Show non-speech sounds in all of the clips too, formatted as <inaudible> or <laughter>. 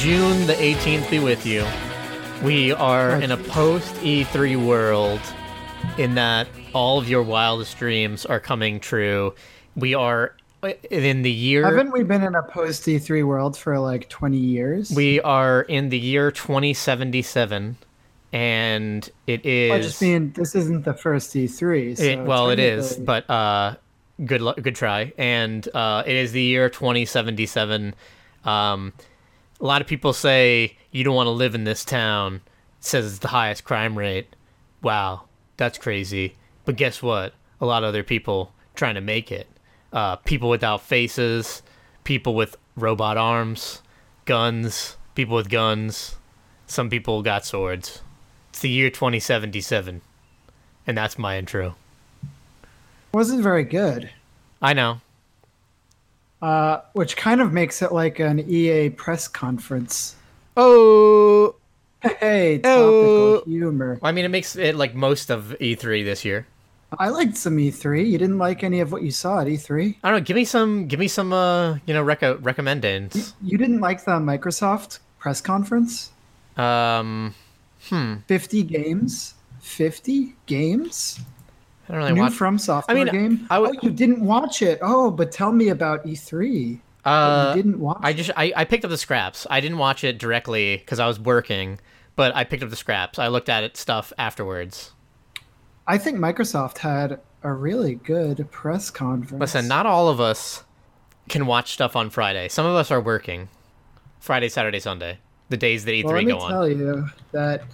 June the 18th. Be with you. We are in a post E3 world in that all of your wildest dreams are coming true. We are in the year. Haven't we been in a post E3 world for like 20 years? We are in the year 2077, and it is. I just mean this isn't the first E3. So It, well, it is, but uh, good luck, good try. And uh, it is the year 2077. Um, a lot of people say you don't want to live in this town. It says it's the highest crime rate. Wow, that's crazy. But guess what? A lot of other people trying to make it. Uh, people without faces, people with robot arms, guns, people with guns. Some people got swords. It's the year 2077. And that's my intro. wasn't very good. I know. Uh, which kind of makes it like an EA press conference. Oh, Hey, topical Oh. humor. I mean, it makes it like most of E3 this year. I liked some E3. You didn't like any of what you saw at E3? I don't know. Give me some. Give me some. Uh, you know, reco- recommendings. You didn't like the Microsoft press conference? Um, hmm. 50 games? 50 games? I don't really New watch. From Software mean, game? I would- oh, you didn't watch it. Oh, but tell me about E3. Uh, you didn't watch I just I, I picked up the scraps. I didn't watch it directly because I was working, but I picked up the scraps. I looked at it stuff afterwards. I think Microsoft had a really good press conference. Listen, not all of us can watch stuff on Friday. Some of us are working. Friday, Saturday, Sunday, the days that E3 well, let me go on. tell you that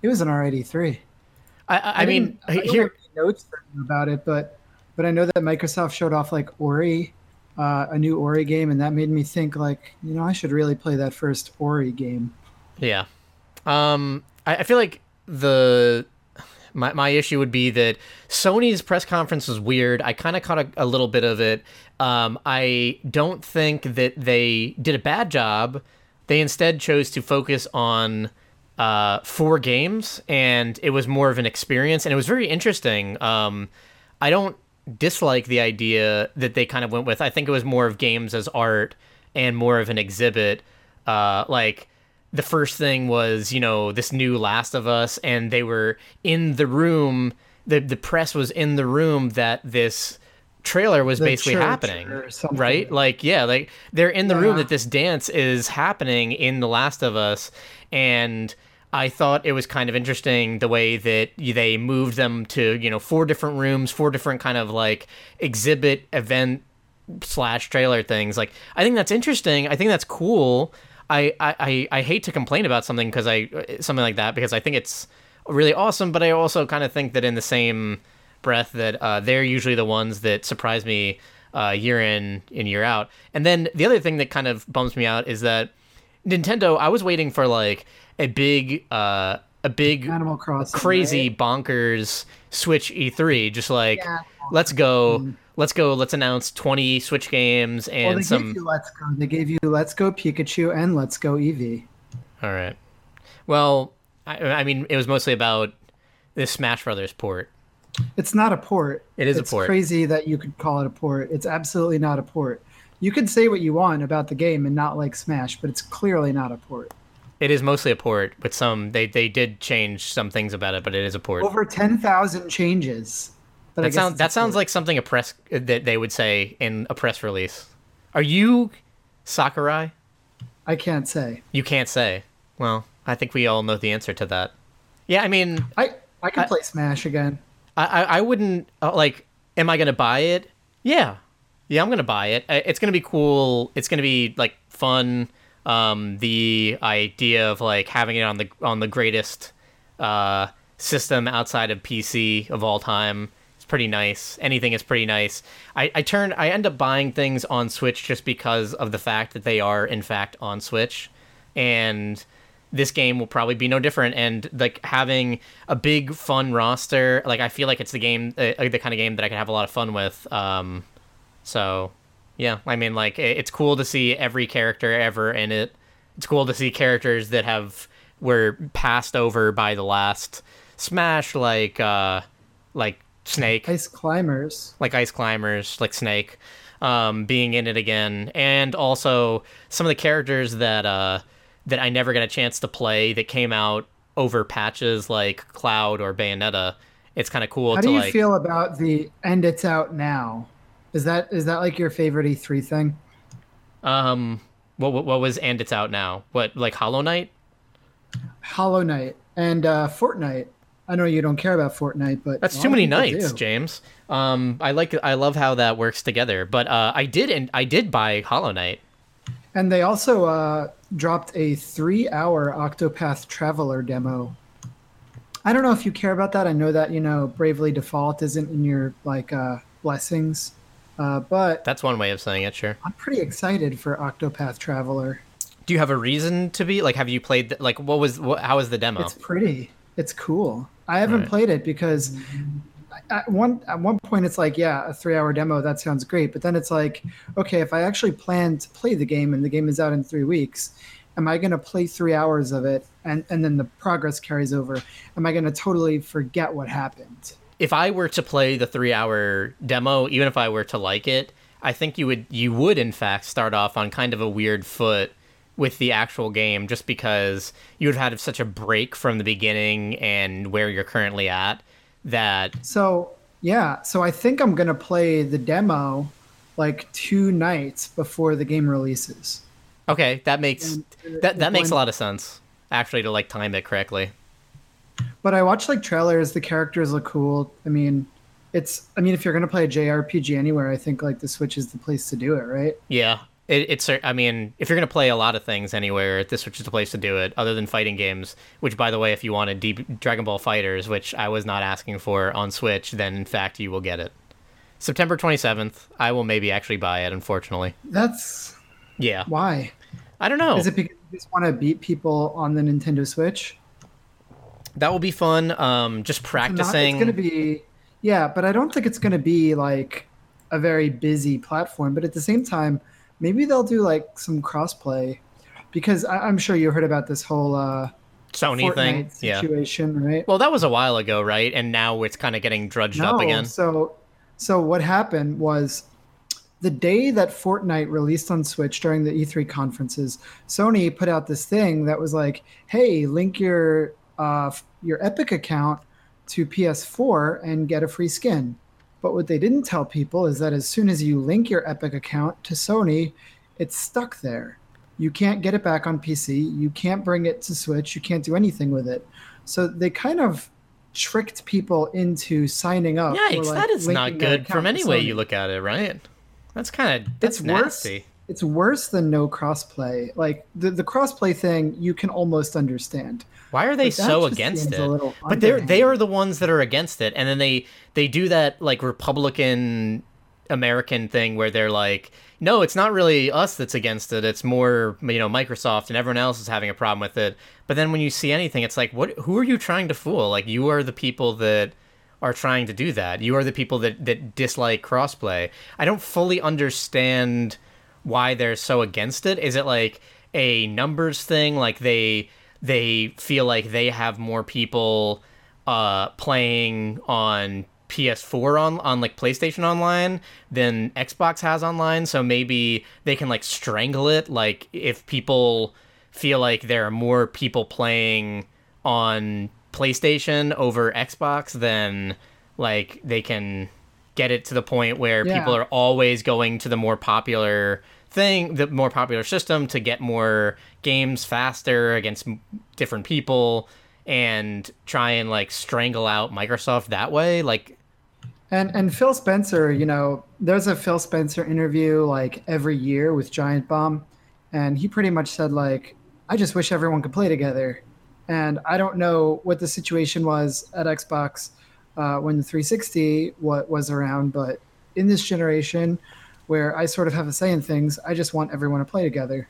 it was an R83. I, I, I, I mean, I here. Notes about it, but but I know that Microsoft showed off like Ori, uh, a new Ori game, and that made me think like, you know, I should really play that first Ori game. Yeah. Um, I, I feel like the my my issue would be that Sony's press conference was weird. I kind of caught a, a little bit of it. Um, I don't think that they did a bad job. They instead chose to focus on uh, four games, and it was more of an experience, and it was very interesting. Um, I don't dislike the idea that they kind of went with. I think it was more of games as art and more of an exhibit. Uh, like the first thing was, you know, this new Last of Us, and they were in the room. The the press was in the room that this trailer was The basically happening, right? Like, yeah, like they're in the room that this dance is happening in The Last of Us, and I thought it was kind of interesting the way that they moved them to, you know, four different rooms, four different kind of like exhibit event slash trailer things. Like, I think that's interesting. I think that's cool. I I, I, hate to complain about something because I something like that because I think it's really awesome, but I also kind of think that in the same breath that uh, they're usually the ones that surprise me uh, year in and year out. And then the other thing that kind of bums me out is that Nintendo. I was waiting for like a big uh, a big Animal Crossing. crazy right? bonkers Switch E3. Just like Yeah. let's go, let's go, let's announce 20 Switch games and Well, they some. gave you Let's Go. They gave you Let's Go Pikachu and Let's Go Eevee. All right. Well, I, I mean, it was mostly about this Smash Brothers port. It's not a port. It is a port. it's port. crazy that you could call it a port. It's absolutely not a port. You could say what you want about the game and not like Smash, but it's clearly not a port. It is mostly a port, but some they they did change some things about it, but it is a port. Over 10,000 changes. But that sounds that sounds port. like something a press that they would say in a press release. Are you Sakurai? I can't say. You can't say. Well, I think we all know the answer to that. Yeah, I mean, I I can play Smash again. I I, I wouldn't uh, like. Am I gonna buy it? Yeah, yeah, I'm gonna buy it. It's gonna be cool. It's gonna be like fun. Um, the idea of like having it on the on the greatest uh, system outside of PC of all time is pretty nice. Anything is pretty nice. I I turn I end up buying things on Switch just because of the fact that they are in fact on Switch, and this game will probably be no different and like having a big fun roster like i feel like it's the game uh, the kind of game that i can have a lot of fun with um so yeah i mean like it's cool to see every character ever in it it's cool to see characters that have were passed over by the last smash like uh like Snake, Ice Climbers. like Ice Climbers, like Snake, um, being in it again, and also some of the characters that uh, that I never got a chance to play that came out over patches like Cloud or Bayonetta. It's kind of cool How do you like. feel about the and it's out now? Is that is that like your favorite E3 thing? um, what, what what was and it's out now? What like Hollow Knight? Hollow Knight and uh, Fortnite. I know you don't care about Fortnite, but That's too many nights, do. James. Um, I like I love how that works together. But uh, I did and I did buy Hollow Knight. And they also uh, dropped a three-hour Octopath Traveler demo. I don't know if you care about that. I know that you know Bravely Default isn't in your like uh, blessings, uh, but That's one way of saying it. Sure. I'm pretty excited for Octopath Traveler. Do you have a reason to be like? Have you played? The, like, what was? What, how was the demo? It's pretty. It's cool. I haven't Right. played it because at one at one point it's like, yeah, a three hour demo that sounds great, but then it's like, okay, if I actually plan to play the game and the game is out in three weeks, am I going to play three hours of it and and then the progress carries over? Am I going to totally forget what happened? If I were to play the three hour demo, even if I were to like it, I think you would you would in fact start off on kind of a weird foot with the actual game just because you would have had such a break from the beginning and where you're currently at that So yeah, so I think I'm going to play the demo like two nights before the game releases. okay that makes And, that that makes a lot of sense actually to like time it correctly But I watch like trailers. The characters look cool. I mean, it's. I mean, if you're gonna play a JRPG anywhere, I think like the Switch is the place to do it, right? yeah it, it's i mean if you're going to play a lot of things anywhere this switch is the place to do it other than fighting games which by the way if you wanted deep dragon ball fighters which i was not asking for on switch then in fact you will get it september 27th i will maybe actually buy it unfortunately That's yeah why. i don't know Is it because you just want to beat people on the Nintendo Switch? That will be fun um just practicing it's gonna be. Yeah, but I don't think it's gonna be like a very busy platform. But at the same time, maybe they'll do like some crossplay, because I, I'm sure you heard about this whole uh, sony Fortnite thing yeah situation, right? well that was a while ago right and now it's kind of getting drudged up again So, so what happened was the day that Fortnite released on Switch during the E3 conferences, Sony put out this thing that was like, "Hey, link your uh, your Epic account to PS4 and get a free skin." But what they didn't tell people is that as soon as you link your Epic account to Sony, it's stuck there. You can't get it back on PC. You can't bring it to Switch. You can't do anything with it. So they kind of tricked people into signing up. Yikes, like, that is not good from any way Sony. you look at it, right? That's kind of that's It's worse. It's worse than no crossplay. Like the, the crossplay thing, you can almost understand. Why are they so against it? But they're they are the ones that are against it, and then they they do that like Republican American thing where they're like, no, it's not really us that's against it. It's more you know Microsoft and everyone else is having a problem with it. But then when you see anything, it's like, what? Who are you trying to fool? Like you are the people that are trying to do that. You are the people that that dislike crossplay. I don't fully understand why they're so against it. Is it like a numbers thing? Like they they feel like they have more people uh playing on PS4 on on like PlayStation online than Xbox has online, so maybe they can like strangle it like if people feel like there are more people playing on PlayStation over Xbox then like they can get it to the point where Yeah. people are always going to the more popular thing, the more popular system to get more games faster against different people and try and like strangle out Microsoft that way. Like, And and Phil Spencer, you know, there's a Phil Spencer interview like every year with Giant Bomb, and he pretty much said like, I just wish everyone could play together. And I don't know what the situation was at Xbox uh, when the 360 what was around, but in this generation, where I sort of have a say in things, I just want everyone to play together.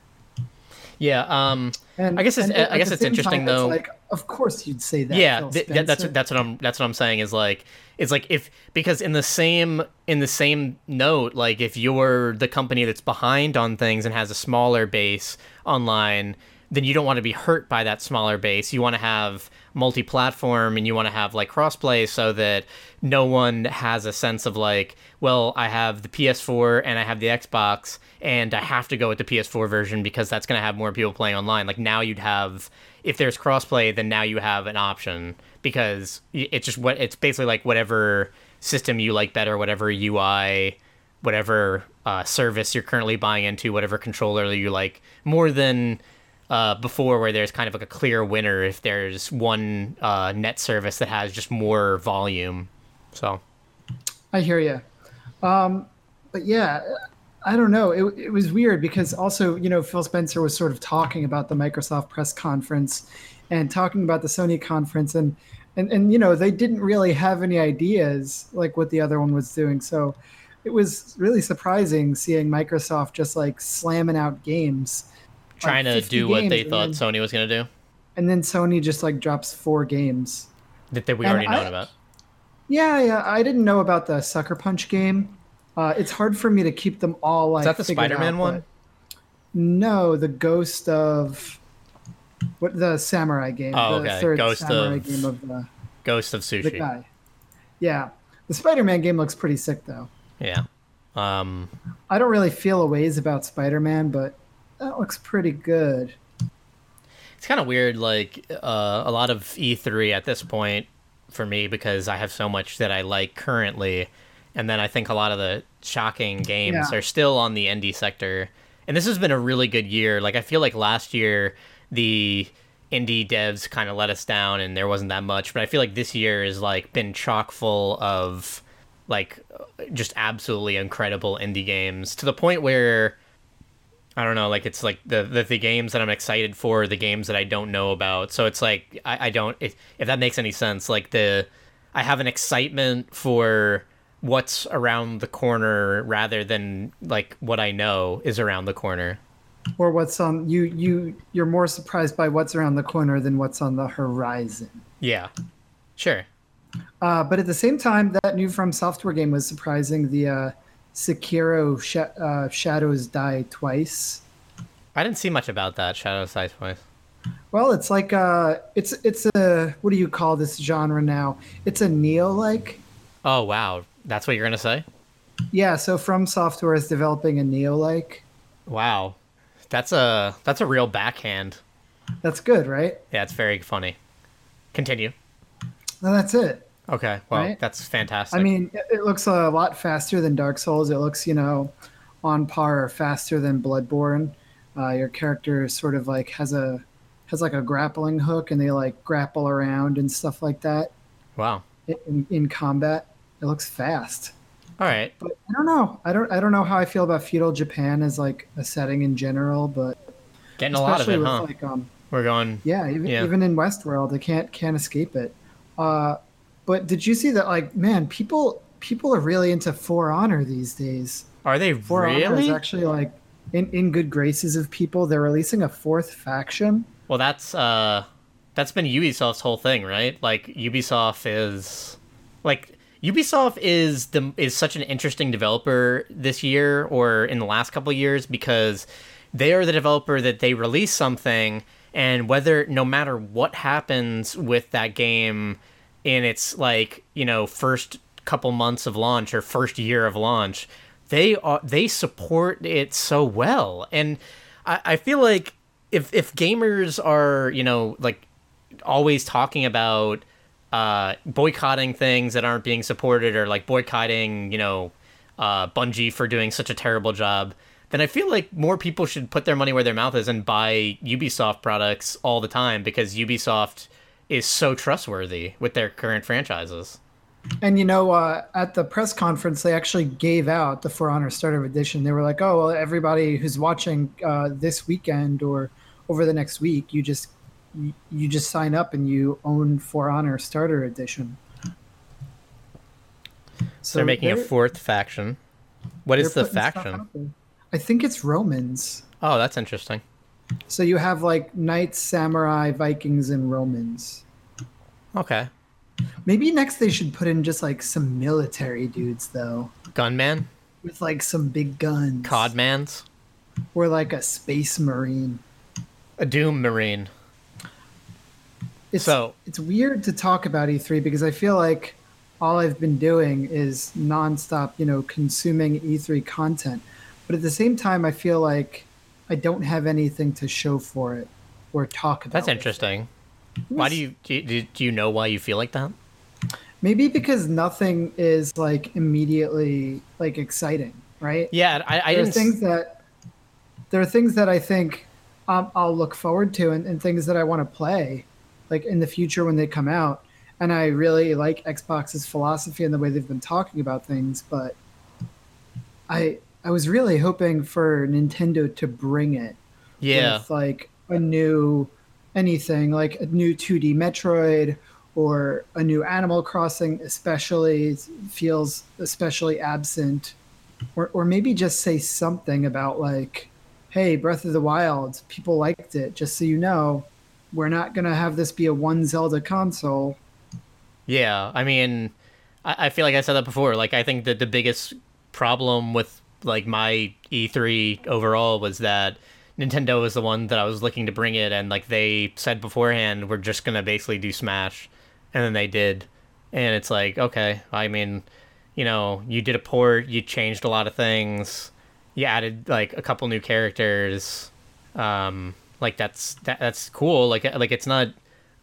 yeah, um, And I guess it's- I guess it's interesting, time, though- Like, of course you'd say that. yeah, th- th- that's that's what I'm that's what I'm saying is like it's like if because in the same in the same note like if you're the company that's behind on things and has a smaller base online then you don't want to be hurt by that smaller base. You want to have multi-platform and you want to have like crossplay so that no one has a sense of like, well, I have the PS4 and I have the Xbox and I have to go with the PS4 version because that's going to have more people playing online. Like now you'd have if there's crossplay, then now you have an option because it's just what it's basically like whatever system you like better, whatever UI, whatever uh, service you're currently buying into, whatever controller you like more than uh, before, where there's kind of like a clear winner if there's one uh, net service that has just more volume. So, I hear you. Um, but yeah, I don't know. It, it was weird because also, you know, Phil Spencer was sort of talking about the Microsoft press conference and talking about the Sony conference and and and you know, they didn't really have any ideas like what the other one was doing. So it was really surprising seeing Microsoft just like slamming out games trying like to do what they thought then, Sony was going to do. And then Sony just like drops four games that, that we and already know about. Yeah, yeah, I didn't know about the Sucker Punch game uh, it's hard for me to keep them all like. Is that the Spider-Man out, one? No, the Ghost of what the Samurai game. Oh, the okay. Third Ghost Samurai of game of the Ghost of Sushi. The guy. Yeah, the Spider-Man game looks pretty sick though. Yeah. Um. I don't really feel a ways about Spider-Man, but that looks pretty good. It's kind of weird, like uh, a lot of E3 at this point for me because I have so much that I like currently and then I think a lot of the shocking games yeah. are still on the indie sector. And this has been a really good year. Like I feel like last year the indie devs kind of let us down and there wasn't that much, but I feel like this year has like been chock full of like just absolutely incredible indie games to the point where I don't know, like it's like the, the, the games that I'm excited for, the games that I don't know about. So it's like I, I don't if, if that makes any sense. Like the I have an excitement for what's around the corner rather than like what I know is around the corner. Or what's on you you you're more surprised by what's around the corner than what's on the horizon. Yeah. Sure. Uh, but at the same time, that new From Software game was surprising. The uh, Sekiro Sh- uh, Shadows Die Twice. I didn't see much about that Shadows Die Twice. Well, it's like uh, it's it's a what do you call this genre now? It's a Nioh like. Oh wow! That's what you're gonna say? Yeah. So From Software is developing a Nioh like. Wow, that's a that's a real backhand. That's good, right? Yeah, it's very funny. Continue. No, that's it. Okay, well, right? that's fantastic. I mean, it looks a lot faster than Dark Souls. It looks, you know, on par or faster than Bloodborne. Uh, your character sort of like has a has like a grappling hook, and they like grapple around and stuff like that. Wow. In, in combat. It looks fast. All right. But I don't know. I don't. I don't know how I feel about feudal Japan as like a setting in general, but getting a lot of it, with, huh? Like, um, We're going. Yeah, even yeah. even in Westworld, they can't can't escape it. Uh, but did you see that? Like, man, people people are really into For Honor these days. Are they For really? Honor is actually like in in good graces of people. They're releasing a fourth faction. Well, that's uh, that's been Ubisoft's whole thing, right? Like Ubisoft is like Ubisoft is the is such an interesting developer this year or in the last couple years because they are the developer that they release something and whether no matter what happens with that game in its like you know first couple months of launch or first year of launch they are they support it so well. And I, I feel like if if gamers are you know like always talking about uh, boycotting things that aren't being supported or like boycotting, you know, uh, Bungie for doing such a terrible job, then I feel like more people should put their money where their mouth is and buy Ubisoft products all the time because Ubisoft is so trustworthy with their current franchises. And you know, uh, at the press conference, they actually gave out the For Honor Starter Edition. They were like, "Oh, well, everybody who's watching uh, this weekend or over the next week, you just you just sign up and you own For Honor Starter Edition. So they're making they're, a fourth faction. What is the faction? I think it's Romans. Oh, that's interesting. So you have like knights, samurai, Vikings, and Romans. Okay. Maybe next they should put in just like some military dudes though. Gunman? With like some big guns. Codmans? Or like a space marine. A Doom Marine. It's, So- it's weird to talk about E3 because I feel like all I've been doing is nonstop, you know, consuming E3 content. But at the same time, I feel like I don't have anything to show for it or talk about. That's with it. interesting. Why do you do, you do you know why you feel like that? Maybe because nothing is like immediately like exciting, right? Yeah, I, I there are things that there are things that I think um, I'll look forward to and, and things that I want to play, like in the future when they come out. And I really like Xbox's philosophy and the way they've been talking about things, but I I was really hoping for Nintendo to bring it yeah, with like a new anything like a new 2D Metroid or a new Animal Crossing especially feels especially absent or or maybe just say something about like hey Breath of the Wild people liked it just so you know we're not going to have this be a one Zelda console yeah. I mean, I, I feel like I said that before. Like, I think that the biggest problem with like my E3 overall was that Nintendo was the one that I was looking to bring it, and like they said beforehand, we're just gonna basically do Smash, and then they did, and it's like, okay, I mean, you know, you did a port, you changed a lot of things, you added like a couple new characters, um, like that's that, that's cool. Like like it's not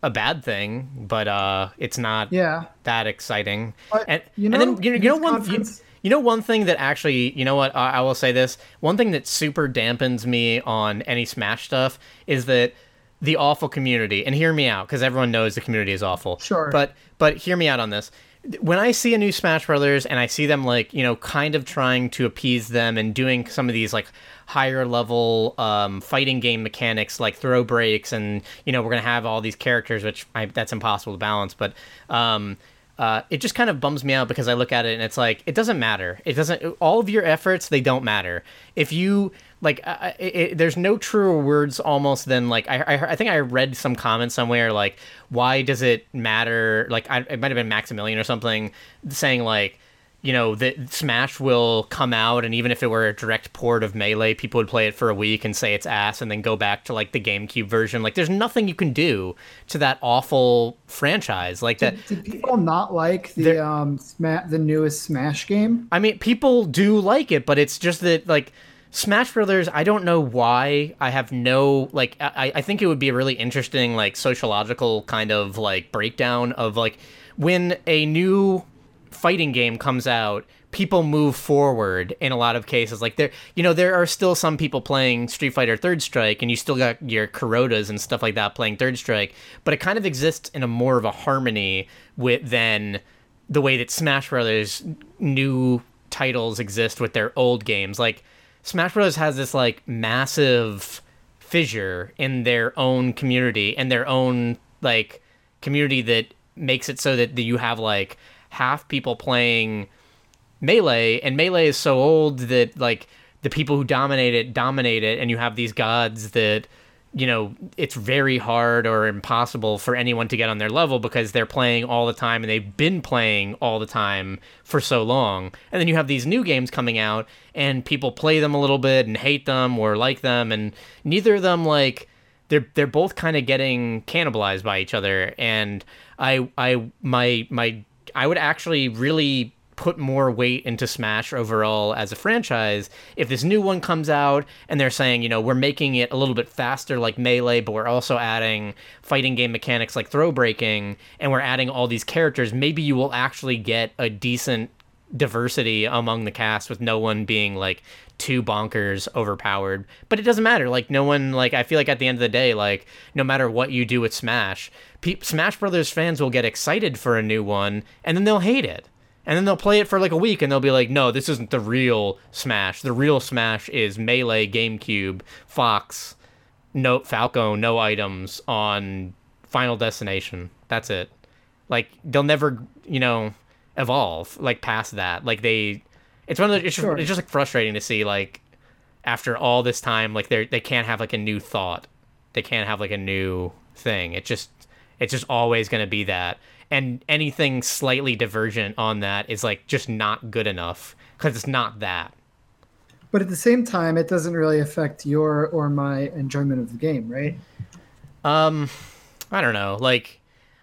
a bad thing, but uh, it's not yeah that exciting. But, and you and know, then you, you know one you, you know one thing that actually you know what I, I will say this one thing that super dampens me on any Smash stuff is that the awful community and hear me out because everyone knows the community is awful. Sure. but but hear me out on this. When I see a new Smash Brothers and I see them like you know kind of trying to appease them and doing some of these like higher level um, fighting game mechanics like throw breaks and you know we're gonna have all these characters which I, that's impossible to balance but um, uh, it just kind of bums me out because I look at it and it's like it doesn't matter. It doesn't. All of your efforts they don't matter. If you like, it, there's no truer words almost than like I, I I think I read some comment somewhere like why does it matter? Like I, it might have been Maximilian or something saying like you know that Smash will come out, and even if it were a direct port of Melee, people would play it for a week and say it's ass, and then go back to like the GameCube version. Like, there's nothing you can do to that awful franchise like that. did people not like the um sma- the newest Smash game I mean, people do like it, but it's just that like Smash Brothers. I don't know why. I have no like. I I think it would be a really interesting like sociological kind of like breakdown of like when a new fighting game comes out people move forward in a lot of cases like there you know there are still some people playing street fighter third strike and you still got your Kurodas and stuff like that playing third strike but it kind of exists in a more of a harmony with than the way that Smash Brothers new titles exist with their old games. Like Smash Brothers has this like massive fissure in their own community and their own like community that makes it so that you have like half people playing melee and melee is so old that like the people who dominate it dominate it and you have these gods that you know it's very hard or impossible for anyone to get on their level because they're playing all the time and they've been playing all the time for so long. And then you have these new games coming out and people play them a little bit and hate them or like them and neither of them like they're they're both kind of getting cannibalized by each other. And i i my my i would actually really put more weight into Smash overall as a franchise. If this new one comes out and they're saying, you know, we're making it a little bit faster like Melee, but we're also adding fighting game mechanics like throw breaking, and we're adding all these characters, maybe you will actually get a decent diversity among the cast with no one being like too bonkers overpowered but it doesn't matter like no one like i feel like at the end of the day like no matter what you do with smash smash brothers fans will get excited for a new one and then they'll hate it and then they'll play it for like a week and they'll be like, no, this isn't the real Smash. The real Smash is Melee, GameCube, Fox, no Falco, no items on Final Destination. That's it. Like they'll never, you know, evolve like past that. Like they, it's one of the, it's, Sure. just, it's just like frustrating to see like after all this time, like they they can't have like a new thought. They can't have like a new thing. It just it's just always going to be that. And anything slightly divergent on that is like just not good enough because it's not that. But at the same time, it doesn't really affect your or my enjoyment of the game, right? Um, I don't know. Like,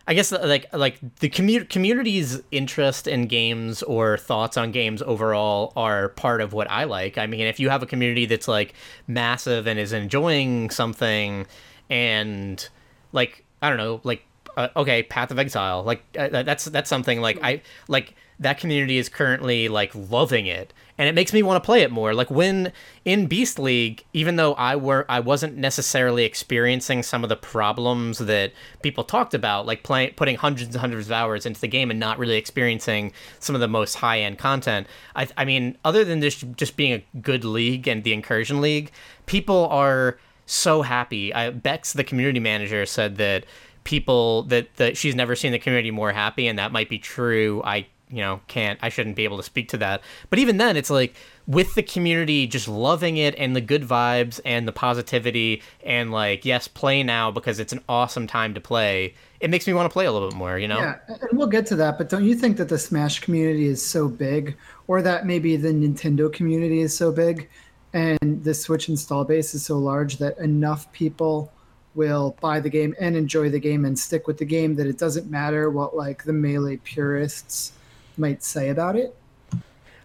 I guess like like the commu- community's interest in games or thoughts on games overall are part of what I like. I mean, if you have a community that's like massive and is enjoying something, and like I don't know, like uh, okay, Path of Exile, like uh, that's that's something like I like that community is currently like loving it and it makes me want to play it more. Like when in beast league even though i were i wasn't necessarily experiencing some of the problems that people talked about like playing putting hundreds and hundreds of hours into the game and not really experiencing some of the most high end content i i mean other than this just being a good league and the incursion league people are so happy. I, bex the community manager said that people that that she's never seen the community more happy and that might be true. I you know can't i shouldn't be able to speak to that. But even then it's like with the community just loving it and the good vibes and the positivity and like yes play now because it's an awesome time to play it makes me want to play a little bit more you know? Yeah and we'll get to that but don't you think that the smash community is so big? Or that maybe the nintendo community is so big and the switch install base is so large that enough people will buy the game and enjoy the game and stick with the game that it doesn't matter what like the melee purists might say about it.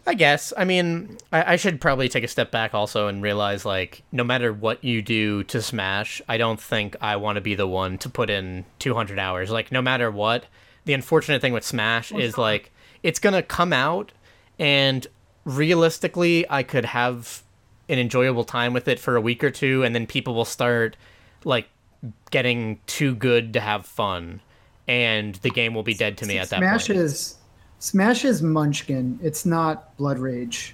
I guess. I mean, I, I, should probably take a step back also and realize, like, no matter what you do to Smash, I don't think I want to be the one to put in 200 hours. Like, no matter what, the unfortunate thing with Smash What's is, like, it's going to come out, and realistically, I could have an enjoyable time with it for a week or two, and then people will start, like, getting too good to have fun, and the game will be dead to me at that Smash point. Smash is Smash is Munchkin. It's not Blood Rage.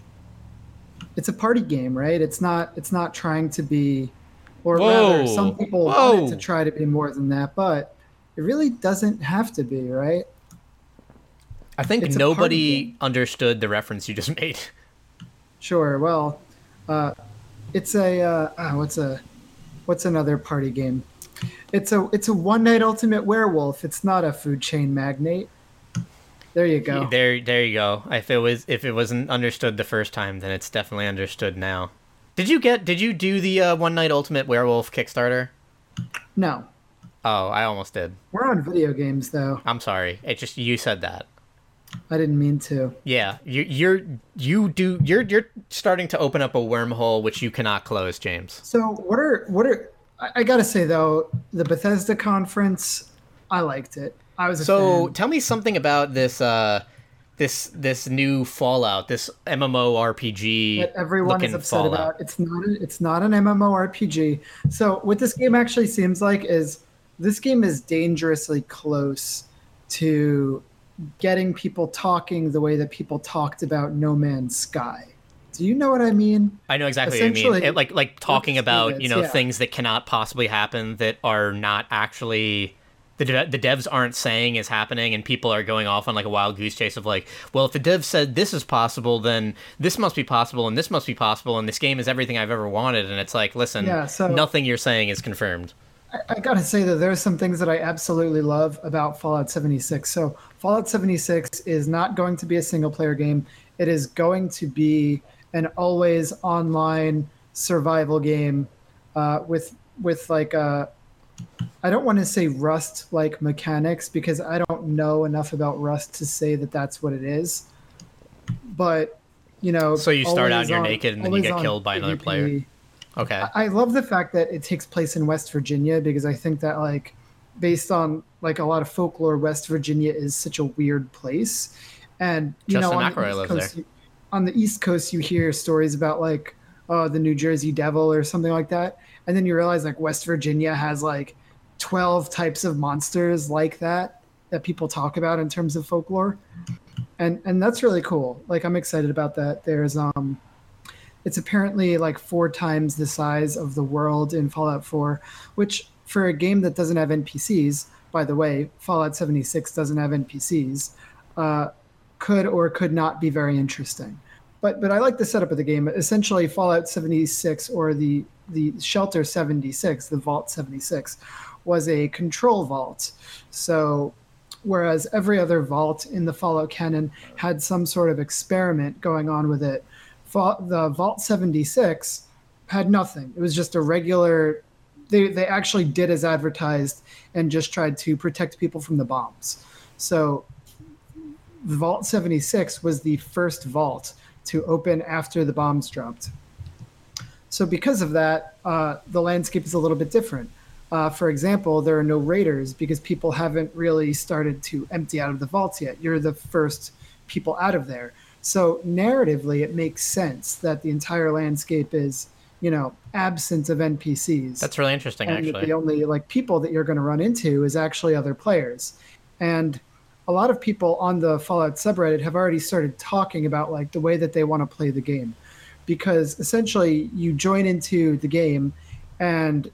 It's a party game, right? It's not. It's not trying to be, or Whoa. rather, some people Whoa. want it to try to be more than that, but it really doesn't have to be, right? I think it's nobody understood the reference you just <laughs> made. Sure. Well, uh, it's a uh, oh, what's a what's another party game? It's a it's a one night ultimate werewolf. It's not a food chain magnate. There you go. There, there you go. If it was, if it wasn't understood the first time, then it's definitely understood now. Did you get? Did you do the uh, One Night Ultimate Werewolf Kickstarter? No. Oh, I almost did. We're on video games, though. I'm sorry. It just you said that. I didn't mean to. Yeah, you, you're you do you're you're starting to open up a wormhole which you cannot close, James. So what are what are I, I gotta say though the Bethesda conference, I liked it. I was so. Fan. Tell me something about this. Uh, this this new Fallout, this MMORPG that everyone is upset Fallout. about. It's not. A, it's not an MMORPG. So what this game actually seems like is this game is dangerously close to getting people talking the way that people talked about No Man's Sky. Do you know what I mean? I know exactly what you mean. It, like like talking about you know yeah. things that cannot possibly happen that are not actually the de- the devs aren't saying is happening and people are going off on like a wild goose chase of like well if the dev said this is possible then this must be possible and this must be possible and this game is everything i've ever wanted. And it's like listen yeah, so nothing you're saying is confirmed. I, I gotta say that there are some things that i absolutely love about fallout 76 so fallout 76 is not going to be a single player game. It is going to be an always online survival game uh, with with like a I don't want to say Rust like mechanics because I don't know enough about Rust to say that that's what it is. But you know, so you start out and you're on, naked and then you get killed by PvP. another player. Okay. I, I love the fact that it takes place in West Virginia because I think that like based on like a lot of folklore, West Virginia is such a weird place. And you Justin know, on the, Coast, you, on the East Coast, you hear stories about like oh the New Jersey Devil or something like that and then you realize like West Virginia has like 12 types of monsters like that that people talk about in terms of folklore. And and that's really cool. Like i'm excited about that. There's um it's apparently like four times the size of the world in fallout 4 which for a game that doesn't have npcs by the way fallout 76 doesn't have npcs uh, could or could not be very interesting but but i like the setup of the game essentially fallout 76 or the the shelter 76 the vault 76 was a control vault so whereas every other vault in the fallout canon had some sort of experiment going on with it the Vault 76 had nothing. It was just a regular. They they actually did as advertised and just tried to protect people from the bombs. So Vault 76 was the first vault to open after the bombs dropped. So because of that, uh, the landscape is a little bit different. Uh, for example, there are no raiders because people haven't really started to empty out of the vaults yet. You're the first people out of there. So narratively, it makes sense that the entire landscape is, you know, absent of NPCs. That's really interesting, and actually. the only like people that you're going to run into is actually other players. And a lot of people on the Fallout subreddit have already started talking about like the way that they want to play the game, because essentially you join into the game, and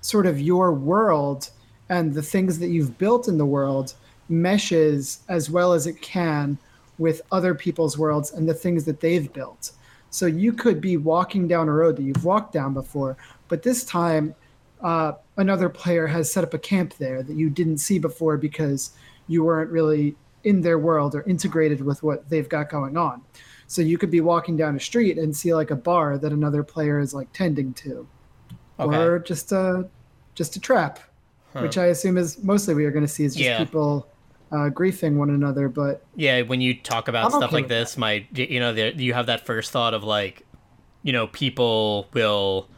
sort of your world and the things that you've built in the world meshes as well as it can with other people's worlds and the things that they've built. So you could be walking down a road that you've walked down before, but this time uh, another player has set up a camp there that you didn't see before because you weren't really in their world or integrated with what they've got going on. So you could be walking down a street and see like a bar that another player is like tending to, Okay. or just a just a trap, which I assume is mostly what you're going to see is just Yeah. people uh, griefing one another. But Yeah, when you talk about I'm stuff okay like this, my you know, there, you have that first thought of like, you know, people will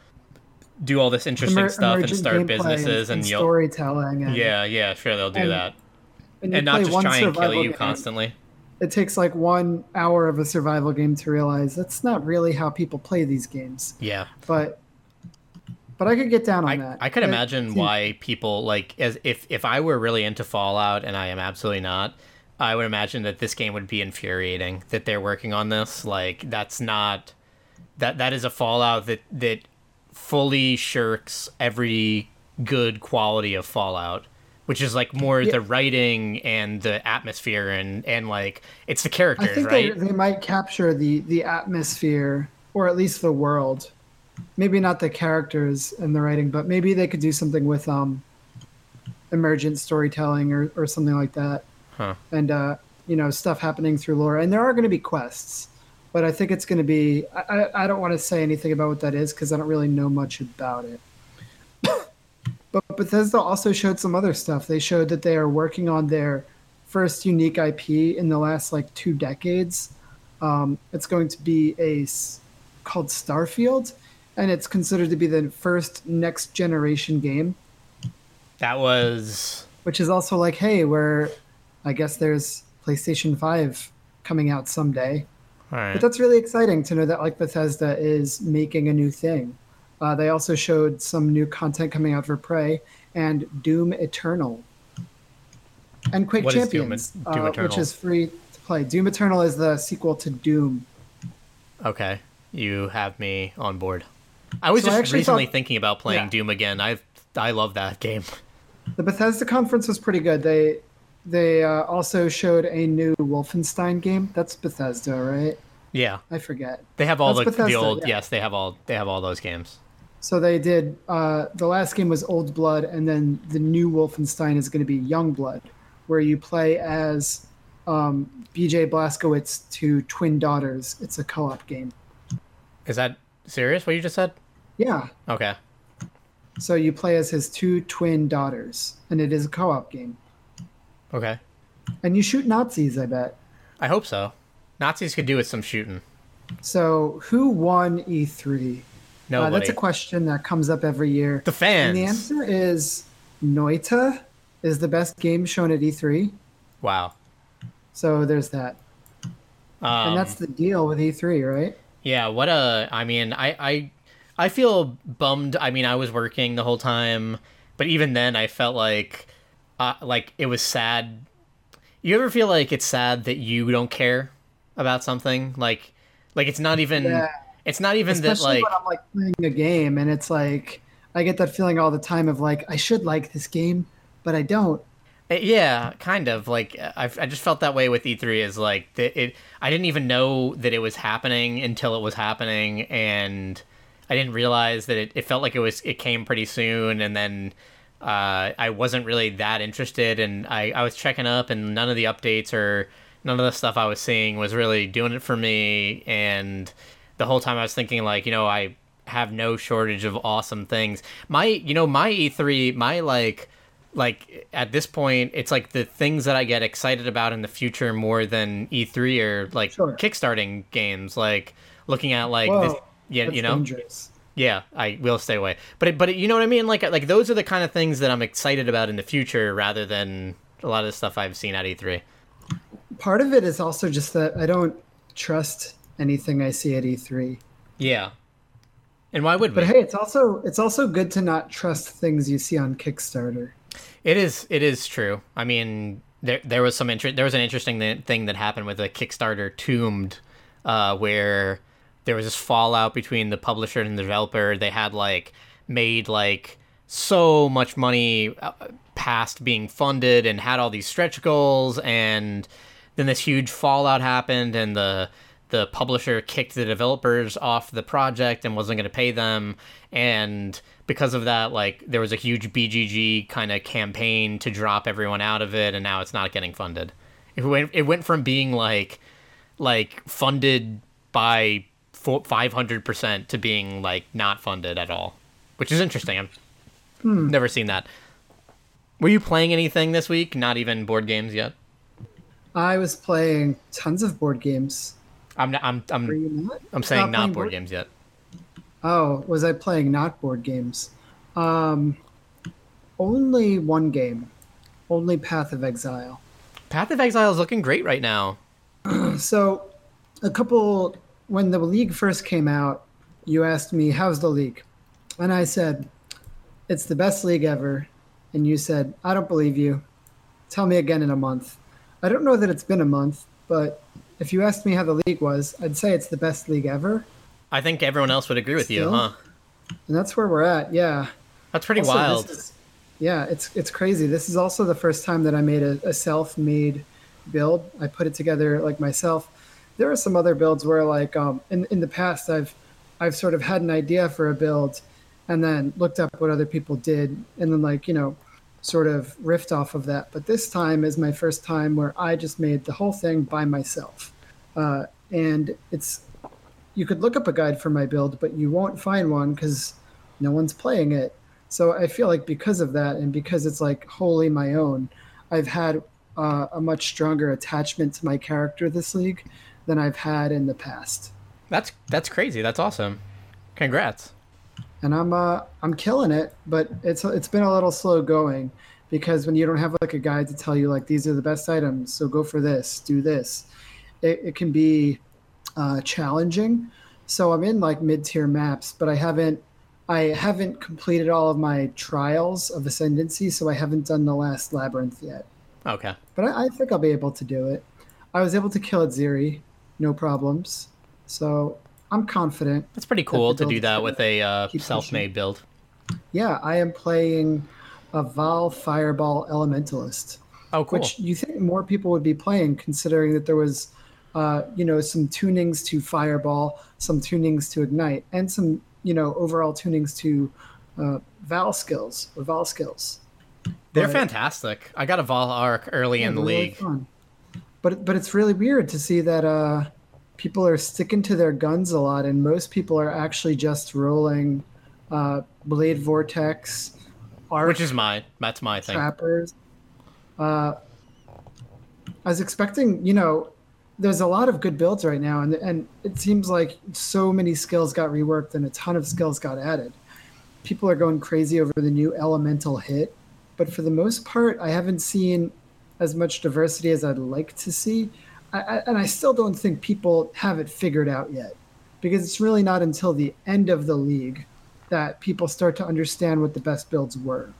do all this interesting emer- stuff and start businesses, and, you'll storytelling. And, yeah, yeah, sure they'll do and that, and, and not just try and kill you game. constantly. It takes like one hour of a survival game to realize that's not really how people play these games. Yeah, But but I could get down on I, that. I could It imagine why people like as if if I were really into Fallout, and I am absolutely not. I would imagine that this game would be infuriating that they're working on this. Like that's not that that is a Fallout that that fully shirks every good quality of Fallout, which is like more Yeah. the writing and the atmosphere and and like it's the characters, I think right? they, they might capture the the atmosphere or at least the world. Maybe not the characters and the writing, but maybe they could do something with um emergent storytelling or, or something like that. Huh. And uh, you know, stuff happening through lore. And there are gonna be quests. But I think it's gonna be I, I, I don't want to say anything about what that is because I don't really know much about it. Bethesda also showed some other stuff. They showed that they are working on their first unique IP in the last like two decades. Um, it's going to be a called Starfield, and it's considered to be the first next generation game. That was Which is also like, hey, where I guess there's PlayStation Five coming out someday. all right. But that's really exciting to know that like Bethesda is making a new thing. Uh, they also showed some new content coming out for Prey and Doom Eternal. And Quake What is Doom- Champions, Doom uh, which is free to play. Doom Eternal is the sequel to Doom. Okay, you have me on board. I was So just actually recently thought- thinking about playing Yeah. Doom again. I I love that game. <laughs> The Bethesda conference was pretty good. They they uh, also showed a new Wolfenstein game. That's Bethesda, right? Yeah, I forget. they have all That's the, the old. yeah. Yes, they have all. They have all those games. So they did. Uh, the last game was Old Blood, and then the new Wolfenstein is going to be Young Blood, where you play as um, B.J. Blazkowicz to twin daughters. It's a co-op game. Is that serious? What you just said? Yeah. Okay. So you play as his two twin daughters, and it is a co-op game. Okay. And you shoot Nazis, I bet. I hope so. Nazis could do with some shooting. So who won E3? Uh, that's a question that comes up every year. the fans. And the answer is Noita is the best game shown at E3. Wow. So there's that. Um, and that's the deal with E3, right? Yeah, what a I mean, I I I feel bummed. I mean, I was working the whole time, but even then I felt like uh, like it was sad. You ever feel like it's sad that you don't care about something? Like like it's not even Yeah. It's not even Especially that like when I'm like playing a game and it's like I get that feeling all the time of like I should like this game, but I don't. Uh, Yeah, kind of. Like I, I just felt that way with E3. Is like that it. I didn't even know that it was happening until it was happening, and I didn't realize that it, it felt like it was. It came pretty soon, and then uh, I wasn't really that interested, and I, I was checking up, and none of the updates or none of the stuff I was seeing was really doing it for me, and the whole time I was thinking like, you know, I have no shortage of awesome things. My, you know, my E3, my like like at this point it's like the things that I get excited about in the future more than E3 or like Sure. kickstarting games like looking at like Whoa, this yeah, you know. dangerous. Yeah, I will stay away. But it, but it, you know what I mean? Like like those are the kind of things that I'm excited about in the future rather than a lot of the stuff I've seen at E E3. Part of it is also just that I don't trust anything I see at E3. Yeah. And why would we? But hey, it's also it's also good to not trust things you see on Kickstarter. It is. It is true. I mean, there there was some inter- there was an interesting th- thing that happened with a Kickstarter Tombed, uh, where there was this fallout between the publisher and the developer. They had like made like so much money uh, past being funded and had all these stretch goals, and then this huge fallout happened, and the the publisher kicked the developers off the project and wasn't going to pay them. And because of that like there was a huge bgg kind of campaign to drop everyone out of it and now it's not getting funded. It went it went from being like like funded by 500% to being like not funded at all which is interesting. I've hmm. never seen that. Were you playing anything this week? Not even board games yet? I was playing tons of board games. I'm not, i'm i'm, not? I'm saying Not not board board- games yet Oh, was I playing not board games? Um, only one game. Only Path of Exile. Path of Exile is looking great right now. <clears throat> So, a couple when the league first came out, you asked me, "How's the league?" And I said, "It's the best league ever." And you said, "I don't believe you. Tell me again in a month." I don't know that it's been a month, but if you asked me how the league was, I'd say it's the best league ever, I think everyone else would agree with you, huh? and that's where we're at. Yeah. That's pretty Also, wild. is- yeah, it's it's crazy. This is also the first time that I made a, a self-made build. I put it together like myself. There are some other builds where like um, in in the past I've I've sort of had an idea for a build and then looked up what other people did and then like, you know, sort of riffed off of that. But this time is my first time where I just made the whole thing by myself. Uh, and it's you could look up a guide for my build, but you won't find one because no one's playing it. So I feel like because of that, and because it's like wholly my own, I've had uh, a much stronger attachment to my character this league than I've had in the past. That's that's crazy. That's awesome. Congrats. And I'm uh I'm killing it, but it's it's been a little slow going because when you don't have like a guide to tell you like these are the best items, so go for this, do this, it, it can be uh, challenging. So I'm in like mid tier maps, but I haven't I haven't completed all of my trials of ascendancy, so I haven't done the last labyrinth yet. Okay. But I, I think I'll be able to do it. I was able to kill Atziri, no problems. So I'm confident. That's pretty cool the to do that with a uh, self-made build. Yeah, I am playing a Vaal Fireball Elementalist, Oh, cool. which you think more people would be playing, considering that there was, uh, you know, some tunings to Fireball, some tunings to Ignite, and some, you know, overall tunings to uh, Vaal skills or Vaal skills. They're but- fantastic. I got a Vaal Arc early in the really league. fun. But but it's really weird to see that uh, people are sticking to their guns a lot, and most people are actually just rolling uh, Blade Vortex, Arc, Which is my that's my thing. trappers. Uh, I was expecting, you know, there's a lot of good builds right now, and and it seems like so many skills got reworked and a ton of skills got added. People are going crazy over the new elemental hit, but for the most part, I haven't seen as much diversity as I'd like to see. I, and I still don't think people have it figured out yet, because it's really not until the end of the league that people start to understand what the best builds were.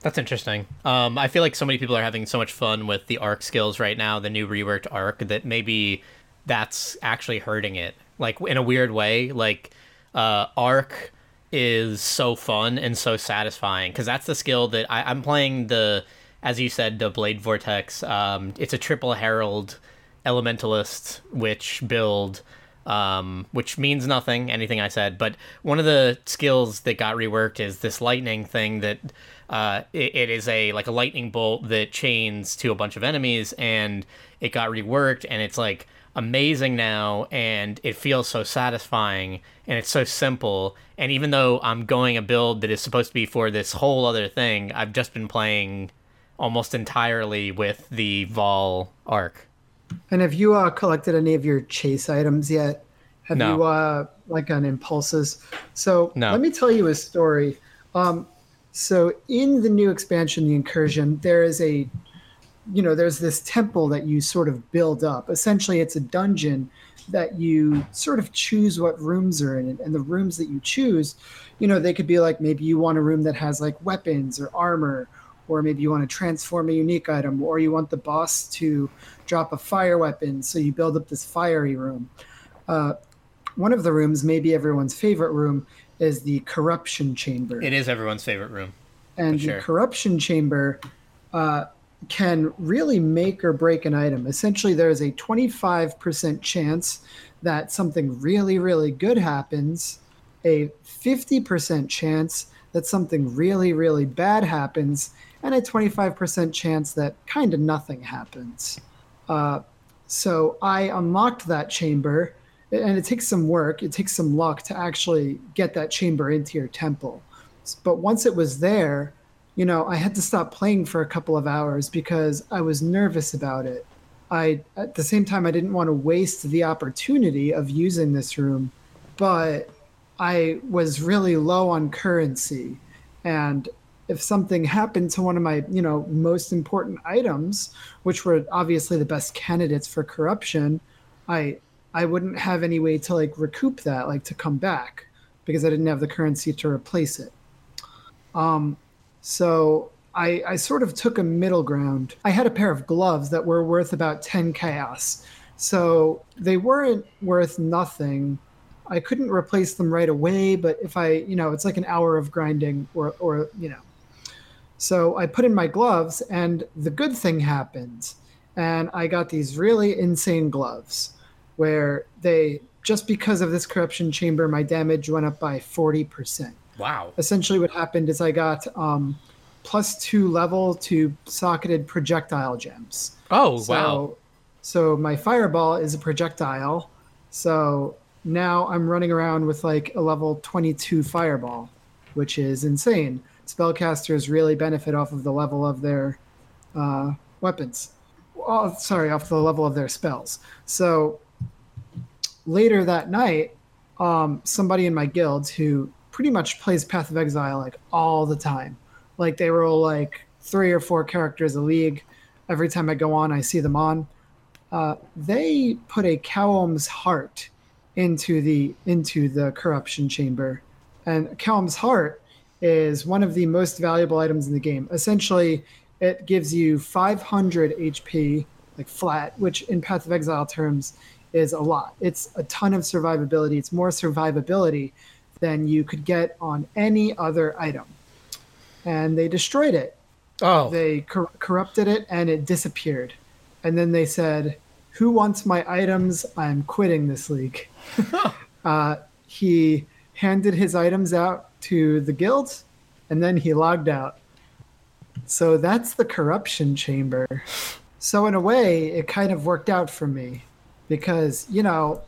That's interesting. Um, I feel like so many people are having so much fun with the arc skills right now, the new reworked arc, that maybe that's actually hurting it. Like in a weird way, like uh, arc is so fun and so satisfying because that's the skill that I, I'm playing the, as you said, the Blade Vortex. Um, it's a triple Herald Elementalist witch build um, which means nothing, anything I said. But one of the skills that got reworked is this lightning thing that uh, it, it is a like a lightning bolt that chains to a bunch of enemies, and it got reworked, and it's like amazing now and it feels so satisfying and it's so simple and even though i'm going a build that is supposed to be for this whole other thing i've just been playing almost entirely with the Vaal arc And have you uh, collected any of your chase items yet? Have No. you uh, like on impulses? So No. let me tell you a story. Um, so in the new expansion, the incursion, there is a, you know, there's this temple that you sort of build up. Essentially, it's a dungeon that you sort of choose what rooms are in it, and the rooms that you choose, you know, they could be like maybe you want a room that has like weapons or armor, or maybe you want to transform a unique item, or you want the boss to drop a fire weapon, so you build up this fiery room. Uh, one of the rooms, maybe everyone's favorite room, is the corruption chamber. it is everyone's favorite room and sure. the corruption chamber uh, can really make or break an item. Essentially, there is a 25% chance that something really, really good happens, a 50% chance that something really, really bad happens, and a 25% chance that kind of nothing happens. Uh, so I unlocked that chamber, and it takes some work, it takes some luck to actually get that chamber into your temple. But once it was there, you know, I had to stop playing for a couple of hours because I was nervous about it. I, at the same time, I didn't want to waste the opportunity of using this room, but I was really low on currency. And if something happened to one of my, you know, most important items, which were obviously the best candidates for corruption, I I wouldn't have any way to like recoup that, like to come back, because I didn't have the currency to replace it. Um, so I, I sort of took a middle ground. I had a pair of gloves that were worth about 10 chaos. So they weren't worth nothing. I couldn't replace them right away, but if I, you know, it's like an hour of grinding or, or you know. So I put in my gloves, and the good thing happened. And I got these really insane gloves where they, just because of this corruption chamber, my damage went up by 40% wow essentially what happened is I got um, plus two level to socketed projectile gems. oh So, wow So my fireball is a projectile. So now I'm running around with like a level 22 fireball, which is insane. Spellcasters really benefit off of the level of their uh, weapons. Oh, sorry, off the level of their spells. So later that night, um, somebody in my guild who pretty much plays Path of Exile like all the time. Like they roll like three or four characters a league. Every time I go on, I see them on. Uh, they put a Kaom's heart into the into the corruption chamber, and Kaom's heart is one of the most valuable items in the game. Essentially, it gives you 500 HP, like flat, which in Path of Exile terms is a lot. It's a ton of survivability. It's more survivability than you could get on any other item. And they destroyed it. oh They cor- corrupted it and it disappeared. And then they said, Who wants my items? I'm quitting this league. <laughs> uh, he handed his items out to the guild and then he logged out. So that's the corruption chamber. So, in a way, it kind of worked out for me because, you know,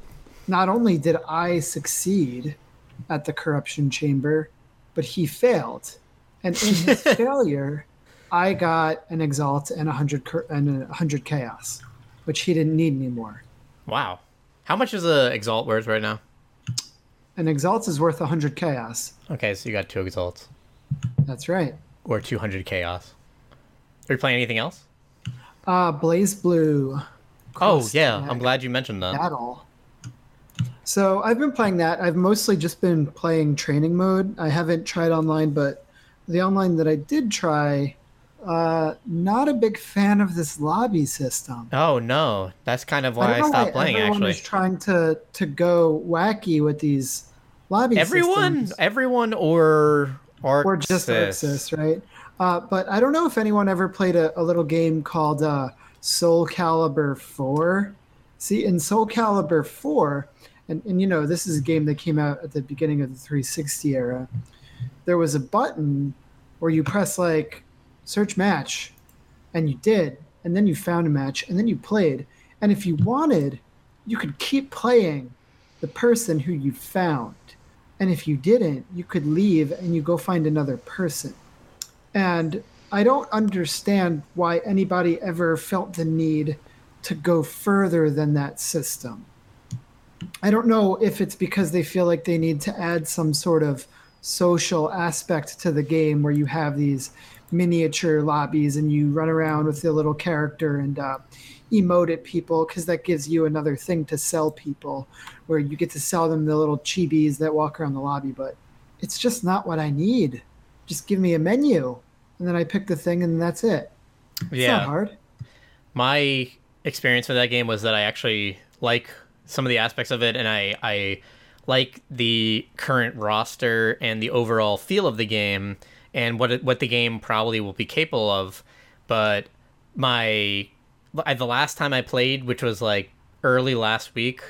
not only did I succeed at the corruption chamber, but he failed. And in his <laughs> failure, I got an exalt and a hundred and a hundred chaos, which he didn't need anymore. wow how much is a exalt worth right now An exalt is worth a hundred chaos. okay so you got two exalts That's right. or 200 chaos are you playing anything else Uh, BlazBlue. oh yeah i'm glad you mentioned that Battle. So I've been playing that. I've mostly just been playing training mode. I haven't tried online, but the online that I did try, uh, not a big fan of this lobby system. oh no that's kind of why i, know stopped playing everyone actually is trying to to go wacky with these lobby everyone systems. everyone or or or just ArcSys, right? Uh, but I don't know if anyone ever played a, a little game called uh, Soul Calibur 4. See, in Soul Calibur 4, and, and you know, this is a game that came out at the beginning of the 360 era, there was a button where you press like search match, and you did, and then you found a match, and then you played. And if you wanted, you could keep playing the person who you found. And if you didn't, you could leave and you go find another person. And I don't understand why anybody ever felt the need to go further than that system. I don't know if it's because they feel like they need to add some sort of social aspect to the game where you have these miniature lobbies and you run around with your little character and uh, emote at people because that gives you another thing to sell people where you get to sell them the little chibis that walk around the lobby. But it's just not what i need. Just give me a menu and then i pick the thing and that's it. It's Yeah. not hard. My experience with that game was that I actually like some of the aspects of it, and I I like the current roster and the overall feel of the game and what what the game probably will be capable of. But my the last time I played, which was like early last week,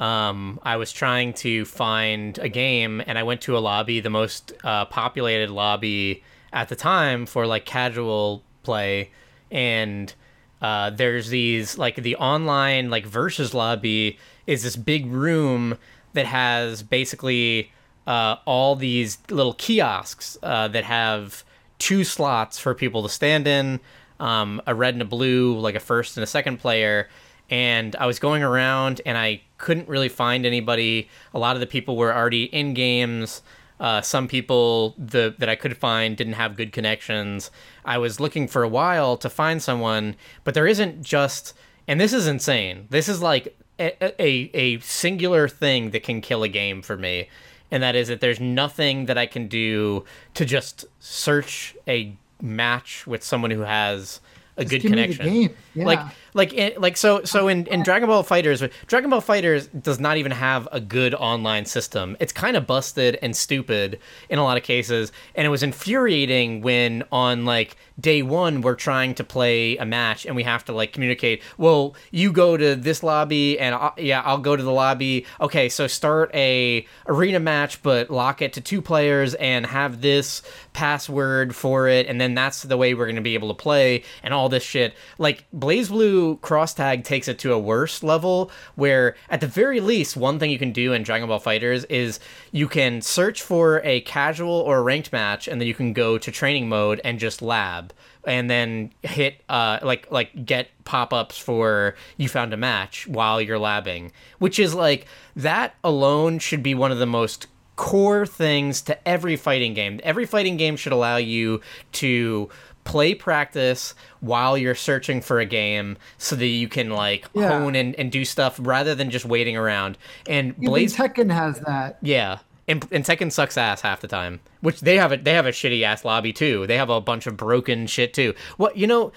um, I was trying to find a game, and I went to a lobby, the most uh, populated lobby at the time for like casual play, and uh, there's these like the online like versus lobby is this big room that has basically uh, all these little kiosks uh, that have two slots for people to stand in, um, a red and a blue, like a first and a second player. And I was going around and I couldn't really find anybody. A lot of the people were already in games. Uh, some people the, that I could find didn't have good connections. I was looking for a while to find someone, but there isn't just, and this is insane. This is like a, a, a singular thing that can kill a game for me and that is that there's nothing that I can do to just search a match with someone who has a good me the connection. Yeah. Like like like so so in, in Dragon Ball FighterZ, Dragon Ball FighterZ does not even have a good online system. It's kind of busted and stupid in a lot of cases, and it was infuriating when on like day one we're trying to play a match and we have to like communicate. Well, you go to this lobby and i yeah, I'll go to the lobby. Okay, so start a arena match, but lock it to two players and have this password for it, and then that's the way we're going to be able to play and all this shit. Like BlazBlue Cross Tag takes it to a worse level where, at the very least, one thing you can do in Dragon Ball FighterZ is you can search for a casual or a ranked match, and then you can go to training mode and just lab and then hit uh like like get pop-ups for you found a match while you're labbing which is like that alone should be one of the most core things to every fighting game. Every fighting game should allow you to play practice while you're searching for a game so that you can like Yeah. hone and, and do stuff rather than just waiting around and Even blaze Tekken has that. yeah, and, and Tekken sucks ass half the time. Which they have a they have a shitty ass lobby too. They have a bunch of broken shit too. What you know?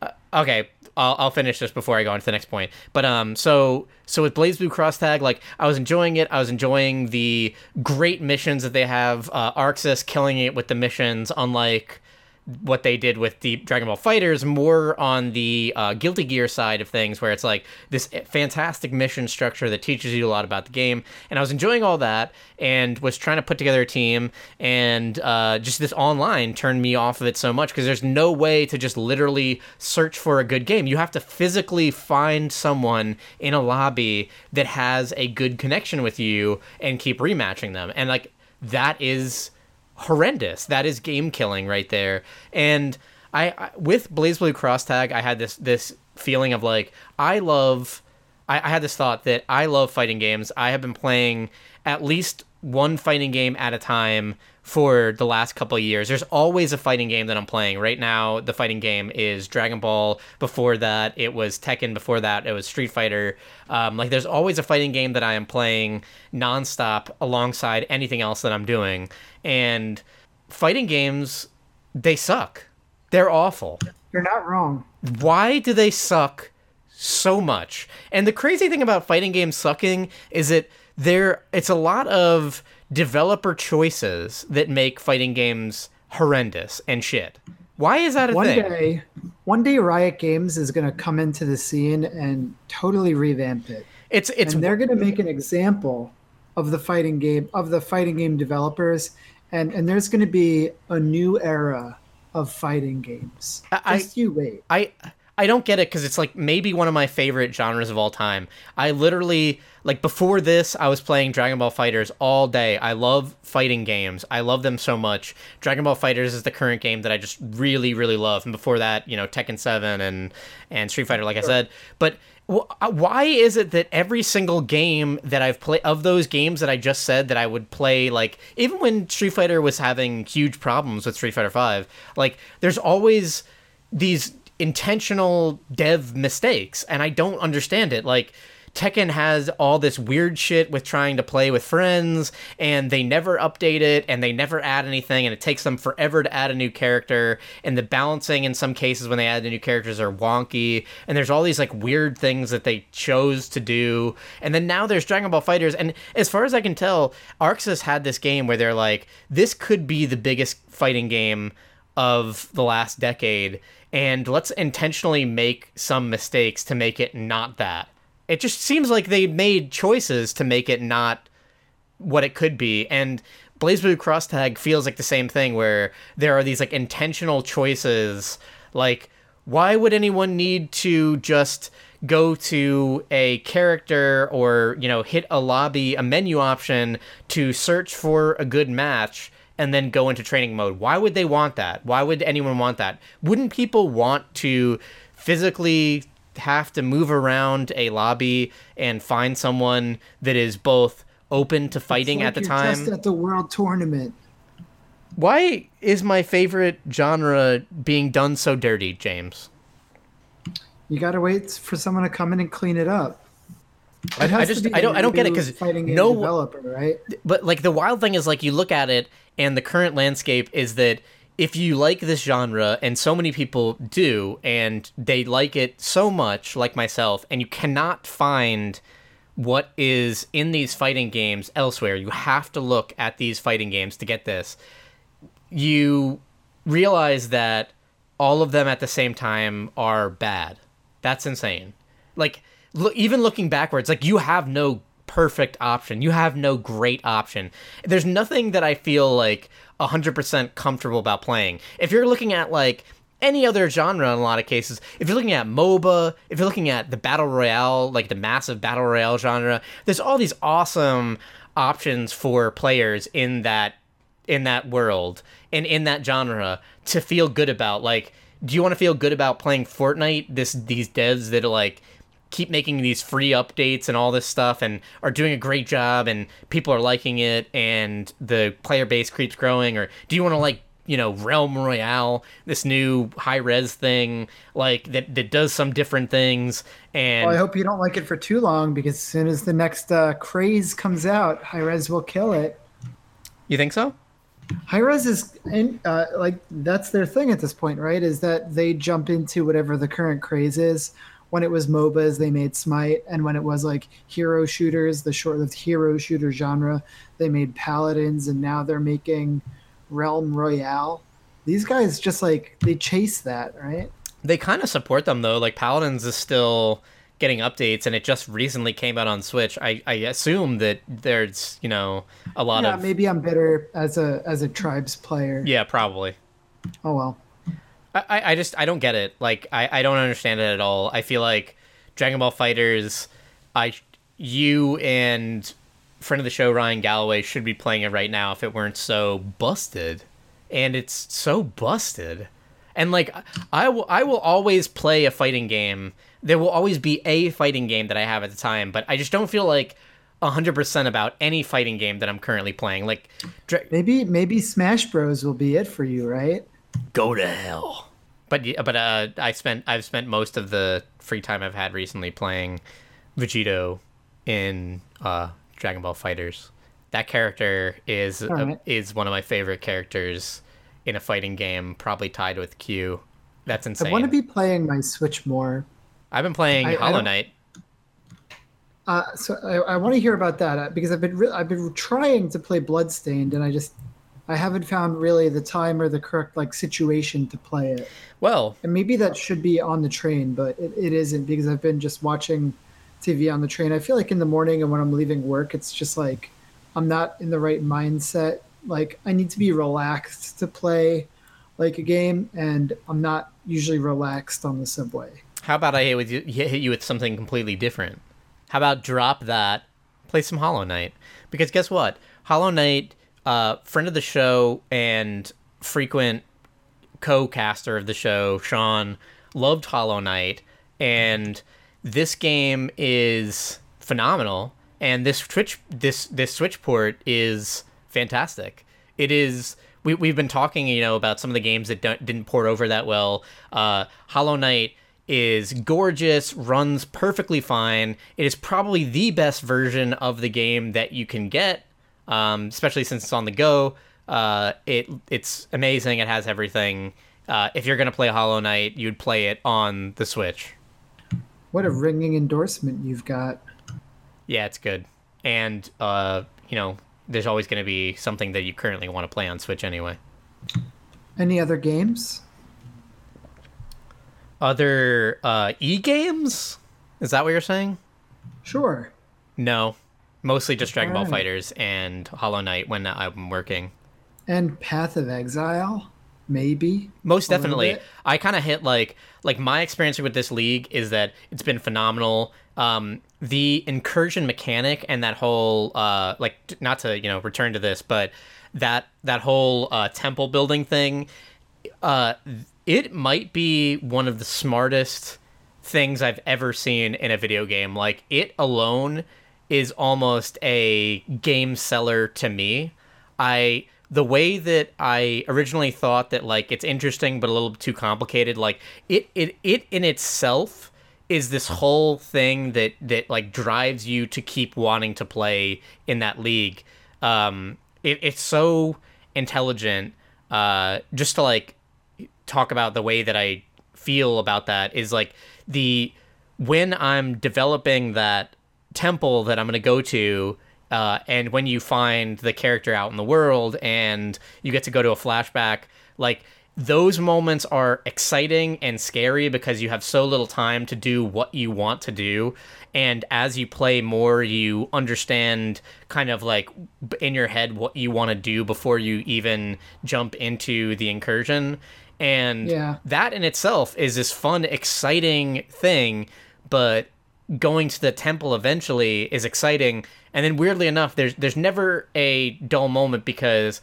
Uh, okay, I'll, I'll finish this before I go on to the next point. But um, so so with BlazBlue Cross Tag, like I was enjoying it. I was enjoying the great missions that they have. Uh, ArcSys killing it with the missions, unlike what they did with the Dragon Ball FighterZ, more on the uh, Guilty Gear side of things, where it's like this fantastic mission structure that teaches you a lot about the game. And I was enjoying all that, and was trying to put together a team, and uh, just this online turned me off of it so much because there's no way to just literally search for a good game. You have to physically find someone in a lobby that has a good connection with you and keep rematching them, and like that is horrendous. That is game killing right there. And I, I with BlazBlue Cross Tag, I had this this feeling of like I love. I, I had this thought that I love fighting games. I have been playing at least one fighting game at a time for the last couple of years. There's always a fighting game that I'm playing. Right now, the fighting game is Dragon Ball. Before that, it was Tekken. Before that, it was Street Fighter. Um, like, there's always a fighting game that I am playing nonstop alongside anything else that I'm doing. And fighting games, they suck. They're awful You're not wrong. why do they suck so much? And the crazy thing about fighting games sucking is that there it's a lot of developer choices that make fighting games horrendous and shit. Why is that a One thing? day, one day, Riot Games is going to come into the scene and totally revamp it, It's it's and they're going to make an example of the fighting game of the fighting game developers, and and there's going to be a new era of fighting games. I- Just you wait. I I don't get it because it's like maybe one of my favorite genres of all time. I literally like before this, I was playing Dragon Ball FighterZ all day. I love fighting games. I love them so much. Dragon Ball FighterZ is the current game that I just really, really love. And before that, you know, Tekken Seven and and Street Fighter, like I said. But uh, why is it that every single game that I've played of those games that I just said that I would play like even when Street Fighter was having huge problems with Street Fighter 5 like there's always these intentional dev mistakes and I don't understand it like Tekken has all this weird shit with trying to play with friends, and they never update it, and they never add anything, and it takes them forever to add a new character. And the balancing in some cases when they add the new characters are wonky, and there's all these like weird things that they chose to do. And then now there's Dragon Ball FighterZ, and as far as I can tell, ArcSys had this game where they're like, this could be the biggest fighting game of the last decade and let's intentionally make some mistakes to make it not that it just seems like they made choices to make it not what it could be. And BlazBlue Cross Tag feels like the same thing where there are these like intentional choices. Like why would anyone need to just go to a character or you know hit a lobby a menu option to search for a good match and then go into training mode? Why would they want that? Why would anyone want that? Wouldn't people want to physically have to move around a lobby and find someone that is both open to fighting like at the time. Just at the world tournament. Why is my favorite genre being done so dirty, James? You gotta wait for someone to come in and clean it up. It I, just I don't I don't get it because no developer right. But like the wild thing is like you look at it and the current landscape is that if you like this genre, and so many people do, and they like it so much, like myself, and you cannot find what is in these fighting games elsewhere, you have to look at these fighting games to get this. You realize that all of them at the same time are bad. That's insane. Like, look, even looking backwards, like, you have no perfect option. You have no great option. There's nothing that I feel like 100% comfortable about playing. If you're looking at like any other genre in a lot of cases, if you're looking at MOBA, if you're looking at the battle royale, like the massive battle royale genre, there's all these awesome options for players in that in that world and in that genre to feel good about. Like, do you want to feel good about playing Fortnite? This these devs that are like keep making these free updates and all this stuff and are doing a great job and people are liking it and the player base keeps growing or do you want to like you know realm royale this new Hi-Rez thing like that that does some different things and well, i hope you don't like it for too long because as soon as the next uh, craze comes out Hi-Rez will kill it. You think so? Hi-Rez is in, uh, like that's their thing at this point right? Is that they jump into whatever the current craze is when it was MOBAs, they made Smite, and when it was like hero shooters, the short-lived hero shooter genre, they made Paladins, and now they're making Realm Royale. These guys just like they chase that, right? They kind of support them though. Like Paladins is still getting updates, and it just recently came out on Switch. I, I assume that there's you know a lot of yeah, of maybe I'm better as a as a tribes player. Yeah, probably. Oh well. I, I just I don't get it. Like I, I don't understand it at all. I feel like Dragon Ball FighterZ, I you and friend of the show Ryan Galloway should be playing it right now if it weren't so busted, and it's so busted. And like I will I will always play a fighting game. There will always be a fighting game that I have at the time, but I just don't feel like 100% about any fighting game that I'm currently playing. Like maybe maybe Smash Bros will be it for you, right? Go to hell. But but uh, I spent I've spent most of the free time I've had recently playing Vegito in uh, Dragon Ball FighterZ. That character is right. is one of my favorite characters in a fighting game, probably tied with Q. That's insane. I want to be playing my Switch more. I've been playing I, Hollow Knight. Uh, so I, I want to hear about that uh, because I've been re- I've been trying to play Bloodstained and I just I haven't found really the time or the correct like situation to play it. Well, and maybe that should be on the train, but it, it isn't because I've been just watching TV on the train. I feel like in the morning and when I'm leaving work, it's just like I'm not in the right mindset. Like I need to be relaxed to play like a game, and I'm not usually relaxed on the subway. How about I hit with you, hit you with something completely different? How about drop that, play some Hollow Knight? Because guess what? Hollow Knight, uh, friend of the show and frequent co-caster of the show, Sean, loved Hollow Knight, and this game is phenomenal. And this Twitch, this this Switch port is fantastic. It is. We, we've been talking, you know, about some of the games that didn't port over that well. Uh, Hollow Knight is gorgeous, runs perfectly fine. It is probably the best version of the game that you can get, um, especially since it's on the go. Uh, it it's amazing. It has everything. Uh, if you're gonna play Hollow Knight, you'd play it on the Switch. What a ringing endorsement you've got. Yeah, it's good, and uh, you know, there's always gonna be something that you currently want to play on Switch anyway. Any other games? Other uh, e games? Is that what you're saying? Sure. No, mostly just Dragon Ball. Fighters and Hollow Knight when I'm working. And Path of Exile, maybe. Most definitely. I kind of hit like like my experience with this league is that it's been phenomenal. Um, the incursion mechanic and that whole uh, like not to you know return to this, but that that whole uh, temple building thing. Uh, it might be one of the smartest things I've ever seen in a video game. Like it alone is almost a game seller to me. I the way that I originally thought that like it's interesting but a little too complicated. Like it it it in itself is this whole thing that that like drives you to keep wanting to play in that league. Um, it, it's so intelligent. Uh, just to like talk about the way that I feel about that is like the when I'm developing that temple that I'm going to go to, uh, and when you find the character out in the world and you get to go to a flashback, like those moments are exciting and scary because you have so little time to do what you want to do. And as you play more, you understand kind of like in your head what you want to do before you even jump into the incursion. And Yeah. that in itself is this fun, exciting thing, but going to the temple eventually is exciting. And then weirdly enough, there's there's never a dull moment because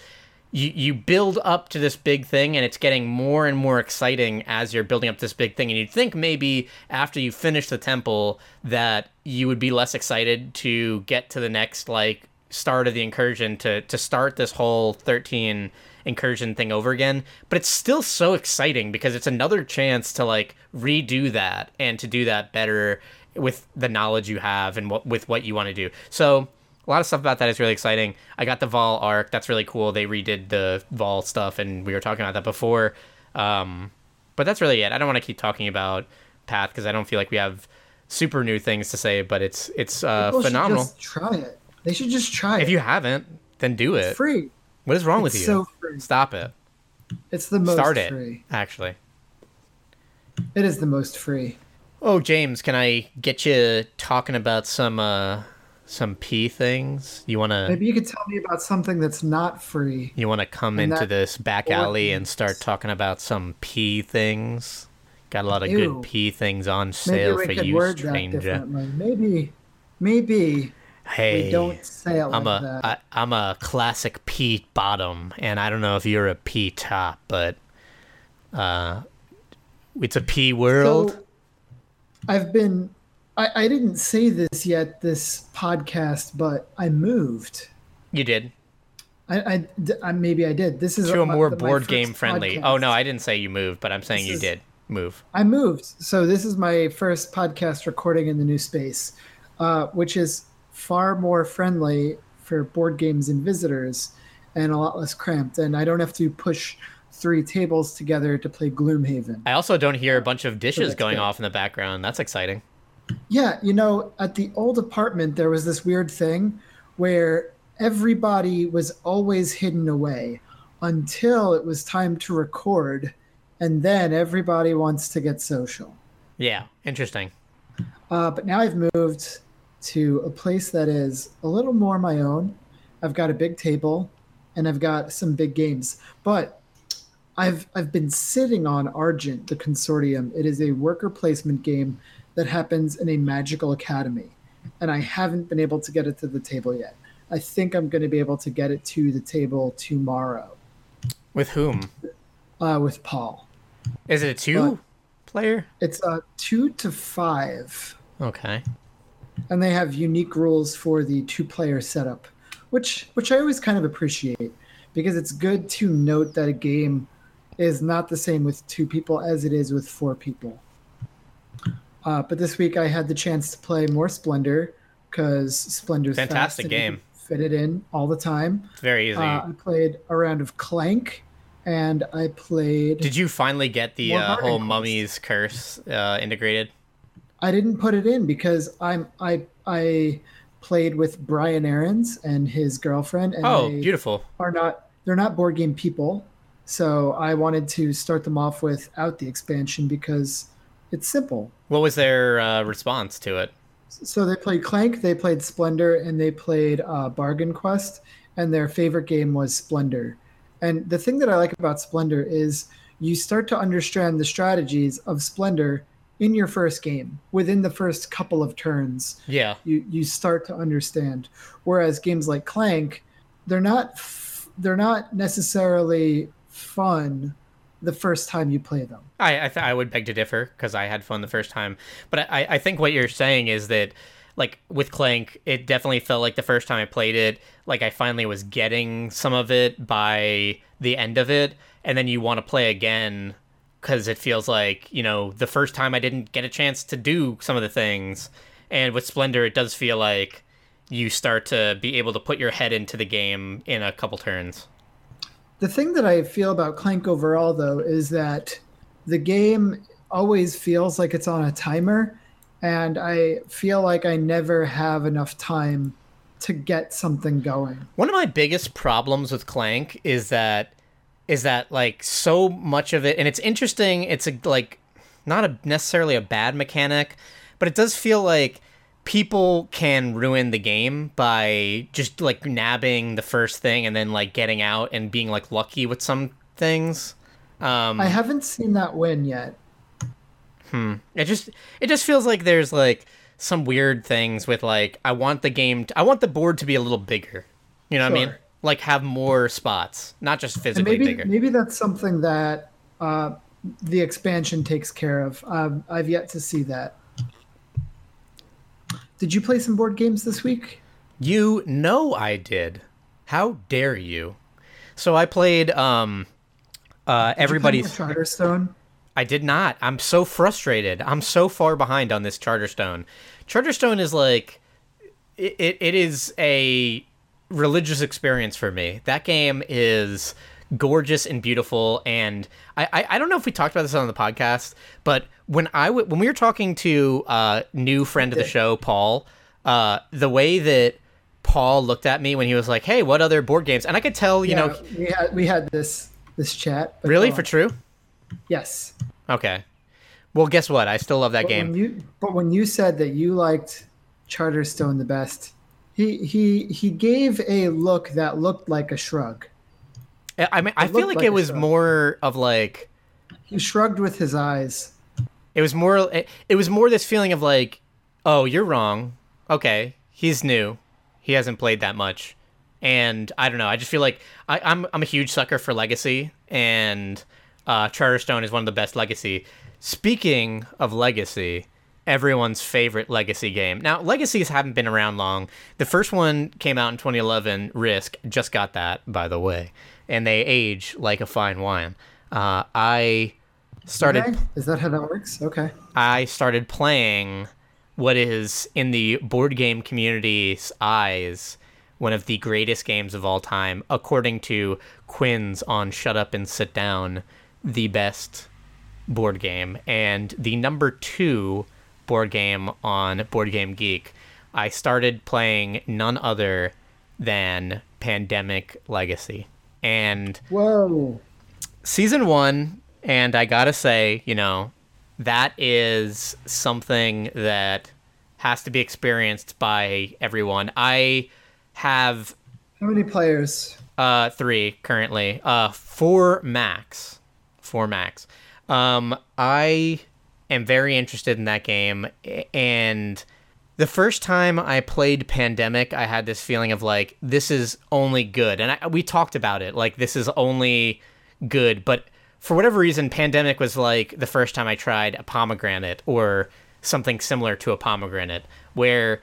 you you build up to this big thing and it's getting more and more exciting as you're building up this big thing. And you'd think maybe after you finish the temple that you would be less excited to get to the next like start of the incursion to to start this whole 13 incursion thing over again but it's still so exciting because it's another chance to like redo that and to do that better with the knowledge you have and what with what you want to do so a lot of stuff about that is really exciting i got the Vaal arc that's really cool they redid the Vaal stuff and we were talking about that before um, but that's really it i don't want to keep talking about path because i don't feel like we have super new things to say but it's it's uh, phenomenal just try it. They should just try if it. If you haven't then do it It's free. what is wrong with you so free. stop it It's the most start it free. actually It is the most free. Oh, James, can I get you talking about some uh some P things? You wanna Maybe you could tell me about something that's not free. you wanna come into that- this back alley and start talking about some P things? Got a lot of Ew. good P things on sale for you, stranger. Maybe, maybe Hey, we don't say it I'm a that. I, I'm a classic P bottom, and I don't know if you're a P top, but uh, it's a P world. So, I've been. I, I didn't say this yet this podcast, but I moved. you did I, I, I- maybe I did. This is to a more my board game friendly. Oh no, I didn't say you moved, but I'm saying This you is- did move. I moved. So this is my first podcast recording in the new space, uh, which is far more friendly for board games and visitors and a lot less cramped. And I don't have to push three tables together to play Gloomhaven. I also don't hear a bunch of dishes that's going good. off in the background. That's exciting. Yeah, you know, at the old apartment, there was this weird thing where everybody was always hidden away until it was time to record. And then everybody wants to get social. Yeah, interesting. Uh, but now I've moved to a place that is a little more my own. I've got a big table and I've got some big games. But I've I've been sitting on Argent, the consortium. It is a worker placement game that happens in a magical academy, and I haven't been able to get it to the table yet. I think I'm going to be able to get it to the table tomorrow. With whom? Uh, with Paul. Is it a two But- player? It's a two to five, Okay. and they have unique rules for the two-player setup, which which I always kind of appreciate because it's good to note that a game is not the same with two people as it is with four people. Uh, but this week I had the chance to play more Splendor because Splendor's Fantastic game. Fit it in all the time. It's very easy. Uh, I played a round of Clank, and I played. Did you finally get the uh, whole. Mummy's Curse uh, integrated? I didn't put it in because I'm I I played with Brian Aarons and his girlfriend, and Oh, beautiful. are not they're not board game people. So I wanted to start them off without the expansion because it's simple. What was their uh, response to it? So they played Clank, they played Splendor, and they played uh, Bargain Quest, and their favorite game was Splendor. And the thing that I like about Splendor is you start to understand the strategies of Splendor in your first game. Within the first couple of turns, Yeah. you you start to understand. Whereas games like Clank, they're not f- they're not necessarily fun the first time you play them. I I, th- I would beg to differ because I had fun the first time, but I I think what you're saying is that like with Clank, it definitely felt like the first time I played it, like I finally was getting some of it by the end of it, and then you want to play again because it feels like you know the first time I didn't get a chance to do some of the things, and with Splendor, it does feel like you start to be able to put your head into the game in a couple turns. The thing that I feel about Clank overall, though, is that the game always feels like it's on a timer, and I feel like I never have enough time to get something going. One of my biggest problems with Clank is that is that like so much of it and it's interesting it's a like not a necessarily a bad mechanic but it does feel like people can ruin the game by just like nabbing the first thing and then like getting out and being like lucky with some things um I haven't seen that win yet. Hmm. it just it just feels like there's like some weird things with like I want the game to, I want the board to be a little bigger. You know what I mean? Like have more spots, not just And physically maybe bigger. maybe that's something that uh, the expansion takes care of. Um, I've yet to see that. Did you play some board games this week? You know I did. How dare you? So I played um uh everybody's Charterstone. I did not. I'm so frustrated. I'm so far behind on this Charterstone. Charterstone is like it, it, it is a religious experience for me. That game is gorgeous and beautiful and I, I, I don't know if we talked about this on the podcast, but when I w- when we were talking to uh new friend of the show, Paul, uh the way that Paul looked at me when he was like, "Hey, what other board games?" and I could tell, you know, we had we had this this chat. really for true. yes. Okay. Well, guess what? I still love that But game. When you, but when you said that you liked Charterstone the best, he he he gave a look that looked like a shrug. I I mean, I feel like like it was show. more of like He shrugged with his eyes. it was more it, it was more this feeling of like, oh, you're wrong. Okay, he's new, he hasn't played that much, and I don't know. I just feel like I, I'm I'm a huge sucker for Legacy, and uh, Charterstone is one of the best Legacy. Speaking of Legacy, everyone's favorite Legacy game. Now, Legacies haven't been around long. The first one came out in 2011. Risk just got that, by the way, and they age like a fine wine. Uh, I started. Okay? Is that how that works? Okay. I started playing what is in the board game community's eyes one of the greatest games of all time, according to Quinns on Shut Up and Sit Down, the best board game, and the number two board game on Board Game Geek. I started playing none other than Pandemic Legacy. And Whoa. season one, and I gotta say, you know, that is something that has to be experienced by everyone. I have How many players? uh three currently, uh four max, for Max. Um, I am very interested in that game, and the first time I played Pandemic, I had this feeling of like this is only good, and I, we talked about it. Like this is only good, but for whatever reason, Pandemic was like the first time I tried a pomegranate or something similar to a pomegranate, where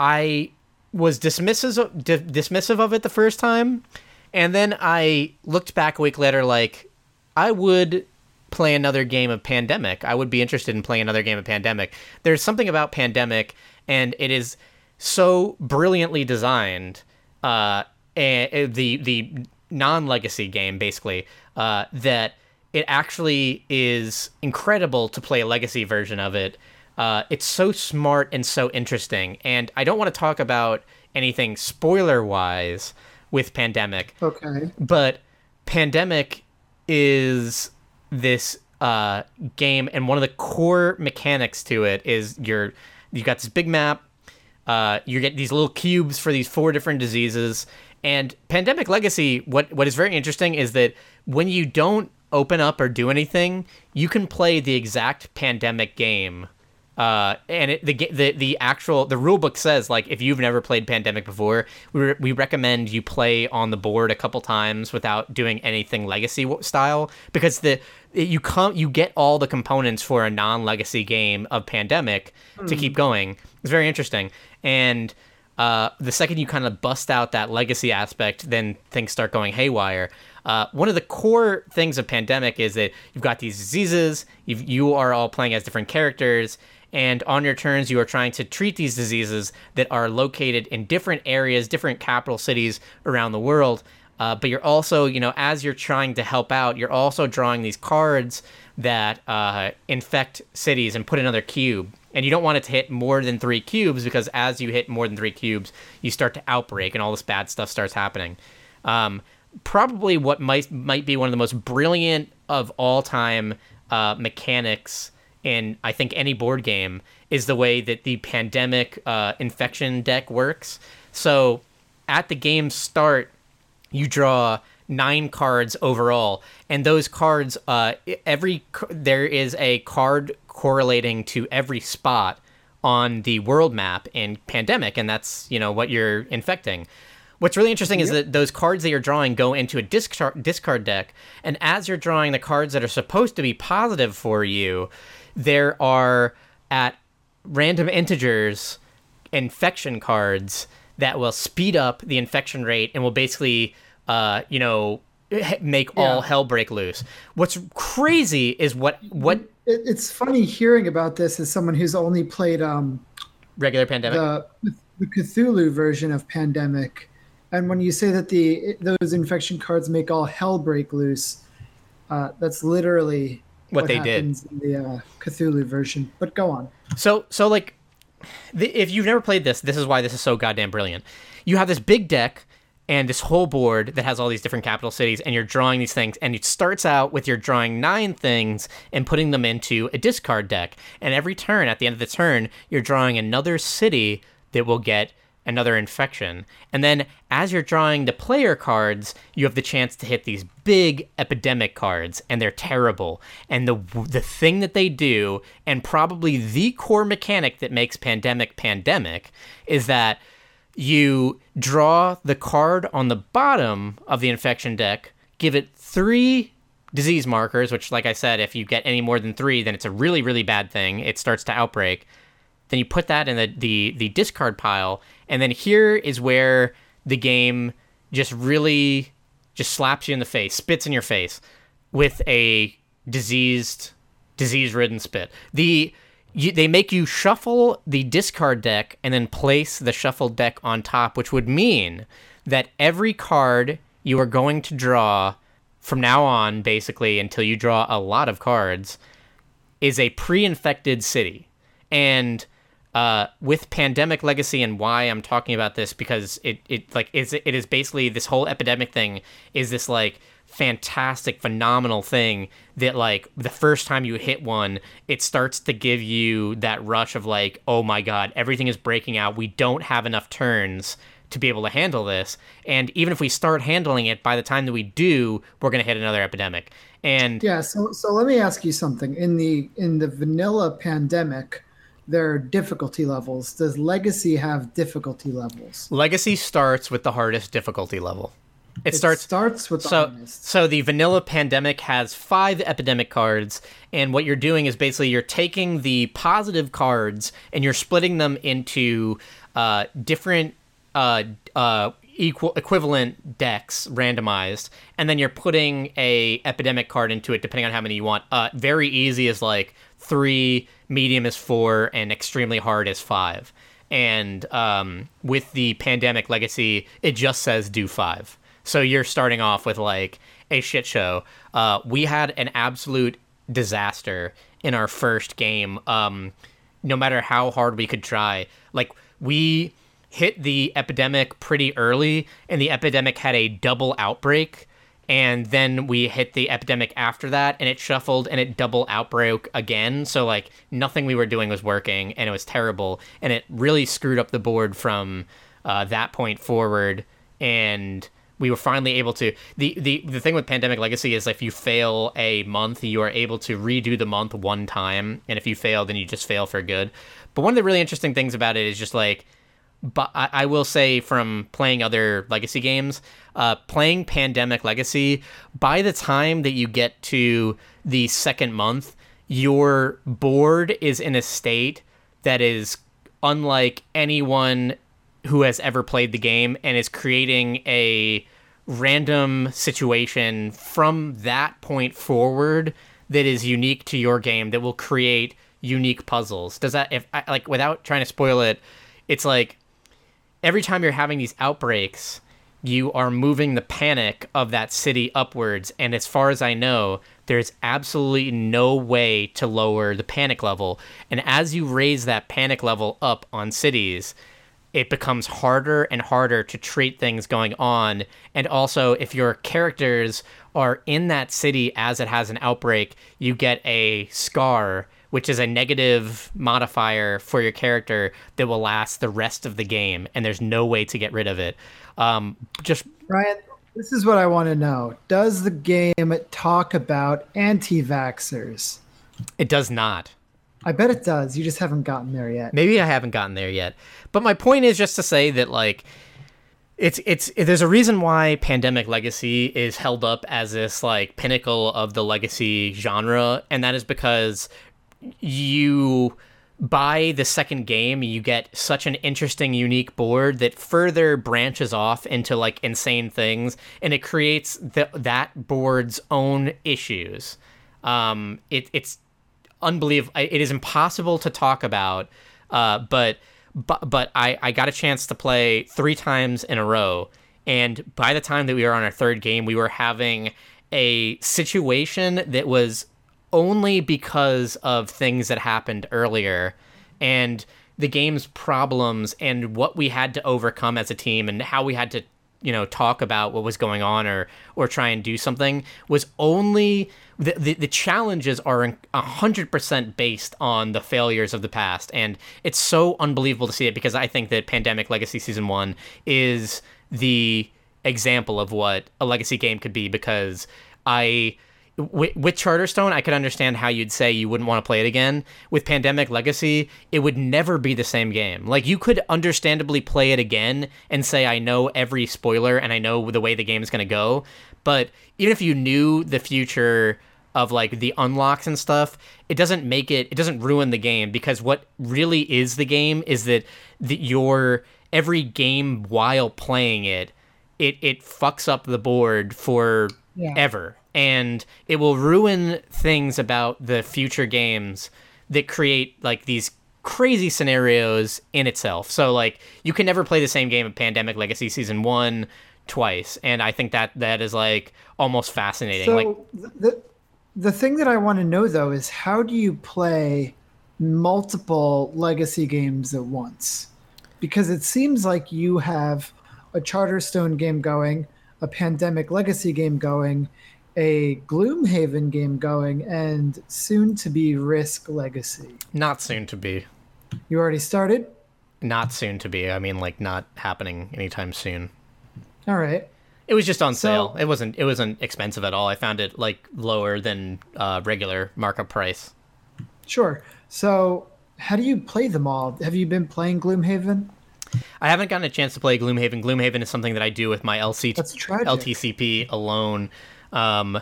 I was dismissive di- dismissive of it the first time, and then I looked back a week later, like I would play another game of Pandemic. I would be interested in playing another game of Pandemic. There's something about Pandemic, and it is so brilliantly designed. Uh, and the the non-legacy game basically uh, that it actually is incredible to play a legacy version of it uh, it's so smart and so interesting. And I don't want to talk about anything spoiler wise with Pandemic. Okay. But Pandemic is this uh, game, and one of the core mechanics to it is you're you got this big map. Uh, you get these little cubes for these four different diseases. And Pandemic Legacy, what what is very interesting is that when you don't open up or do anything, you can play the exact pandemic game uh, and it, the the the actual the rule book says like if you've never played Pandemic before, we re- we recommend you play on the board a couple times without doing anything legacy style because the you come you get all the components for a non-legacy game of Pandemic mm. to keep hmm. going. It's very interesting, and uh, the second you kind of bust out that legacy aspect, then things start going haywire. Uh, one of the core things of Pandemic is that you've got these diseases, you've, you are all playing as different characters, and on your turns you are trying to treat these diseases that are located in different areas different capital cities around the world. Uh, but you're also you know as you're trying to help out you're also drawing these cards that uh, infect cities and put another cube. And you don't want it to hit more than three cubes because as you hit more than three cubes you start to outbreak and all this bad stuff starts happening. Um, probably what might might be one of the most brilliant of all time uh, mechanics in I think any board game is the way that the pandemic uh, infection deck works. So at the game start, you draw nine cards overall, and those cards, uh, every there is a card correlating to every spot on the world map in pandemic, and that's you know what you're infecting. What's really interesting yep. is that those cards that you're drawing go into a discard discard deck, and as you're drawing the cards that are supposed to be positive for you, there are at random integers infection cards that will speed up the infection rate and will basically, uh, you know, make yeah. all hell break loose. What's crazy is what what it, it's funny hearing about this as someone who's only played um regular pandemic the, the Cthulhu version of pandemic. And when you say that the those infection cards make all hell break loose, uh, that's literally what, what they did in the uh, Cthulhu version. But go on. So so like, the, if you've never played this, this is why this is so goddamn brilliant. You have this big deck and this whole board that has all these different capital cities, and you're drawing these things, and it starts out with you're drawing nine things and putting them into a discard deck. And every turn, at the end of the turn, you're drawing another city that will get another infection. And then as you're drawing the player cards, you have the chance to hit these big epidemic cards and they're terrible. And the the thing that they do and probably the core mechanic that makes pandemic pandemic is that you draw the card on the bottom of the infection deck, give it 3 disease markers, which like I said, if you get any more than 3, then it's a really really bad thing. It starts to outbreak then you put that in the, the, the discard pile, and then here is where the game just really just slaps you in the face, spits in your face with a diseased, disease-ridden spit. The you, they make you shuffle the discard deck and then place the shuffled deck on top, which would mean that every card you are going to draw from now on, basically until you draw a lot of cards, is a pre-infected city. And uh, with pandemic legacy and why I'm talking about this because it it like is it is basically this whole epidemic thing is this like fantastic phenomenal thing that like the first time you hit one it starts to give you that rush of like oh my god everything is breaking out we don't have enough turns to be able to handle this. And even if we start handling it, by the time that we do, we're going to hit another epidemic. And yeah, so so let me ask you something. In the in the vanilla pandemic, there are difficulty levels. Does Legacy have difficulty levels? Legacy starts with the hardest difficulty level. It, It starts starts with the so hardest. so the vanilla pandemic has five epidemic cards and what you're doing is basically you're taking the positive cards and you're splitting them into uh, different uh, uh, equal equivalent decks randomized and then you're putting a epidemic card into it depending on how many you want uh, very easy is like three medium is four and extremely hard is five and um, with the pandemic legacy it just says do five so you're starting off with like a shit show. Uh, we had an absolute disaster in our first game. Um, no matter how hard we could try, like we hit the epidemic pretty early, and the epidemic had a double outbreak. And then we hit the epidemic after that, and it shuffled and it double outbroke again. So like nothing we were doing was working, and it was terrible, and it really screwed up the board from uh, that point forward. And we were finally able to the, the the thing with pandemic legacy is if you fail a month you are able to redo the month one time and if you fail then you just fail for good but one of the really interesting things about it is just like but I, I will say from playing other legacy games uh, playing pandemic legacy by the time that you get to the second month your board is in a state that is unlike anyone who has ever played the game and is creating a random situation from that point forward that is unique to your game that will create unique puzzles. Does that if like without trying to spoil it, it's like every time you're having these outbreaks, you are moving the panic of that city upwards and as far as I know, there's absolutely no way to lower the panic level. And as you raise that panic level up on cities, it becomes harder and harder to treat things going on. And also, if your characters are in that city as it has an outbreak, you get a scar, which is a negative modifier for your character that will last the rest of the game. And there's no way to get rid of it. Um, just Ryan, this is what I want to know. Does the game talk about anti-vaxxers? it does not. I bet it does. You just haven't gotten there yet. Maybe I haven't gotten there yet. But my point is just to say that like it's it's there's a reason why Pandemic Legacy is held up as this like pinnacle of the legacy genre and that is because you buy the second game you get such an interesting unique board that further branches off into like insane things and it creates the, that board's own issues. Um it, it's unbelievable it is impossible to talk about uh but but but I, I got a chance to play three times in a row and by the time that we were on our third game we were having a situation that was only because of things that happened earlier and the game's problems and what we had to overcome as a team and how we had to you know talk about what was going on or or try and do something was only the the, the challenges are hundred percent based on the failures of the past. And it's so unbelievable to see it because I think that Pandemic Legacy Season One is the example of what a legacy game could be because I with, with Charterstone, I could understand how you'd say you wouldn't want to play it again. With Pandemic Legacy, it would never be the same game. Like you could understandably play it again and say I know every spoiler and I know the way the game is going to go, but even if you knew the future of like the unlocks and stuff, it doesn't make it it doesn't ruin the game because what really is the game is that the, your every game while playing it, it it fucks up the board for Yeah. ever and it will ruin things about the future games that create like these crazy scenarios in itself so like you can never play the same game of pandemic legacy season one twice and i think that that is like almost fascinating So like the the thing that I want to know though is how do you play multiple legacy games at once? Because it seems like you have a Charterstone game going, a Pandemic Legacy game going, a Gloomhaven game going, and soon to be Risk Legacy. not soon to be You already started? not soon to be. I mean, like not happening anytime soon. All right. It was just on So- sale. It wasn't. It wasn't expensive at all. I found it like lower than uh, regular markup price. Sure. So, how do you play them all? Have you been playing Gloomhaven? I haven't gotten a chance to play Gloomhaven. Gloomhaven is something that I do with my LC. LTCP alone, um,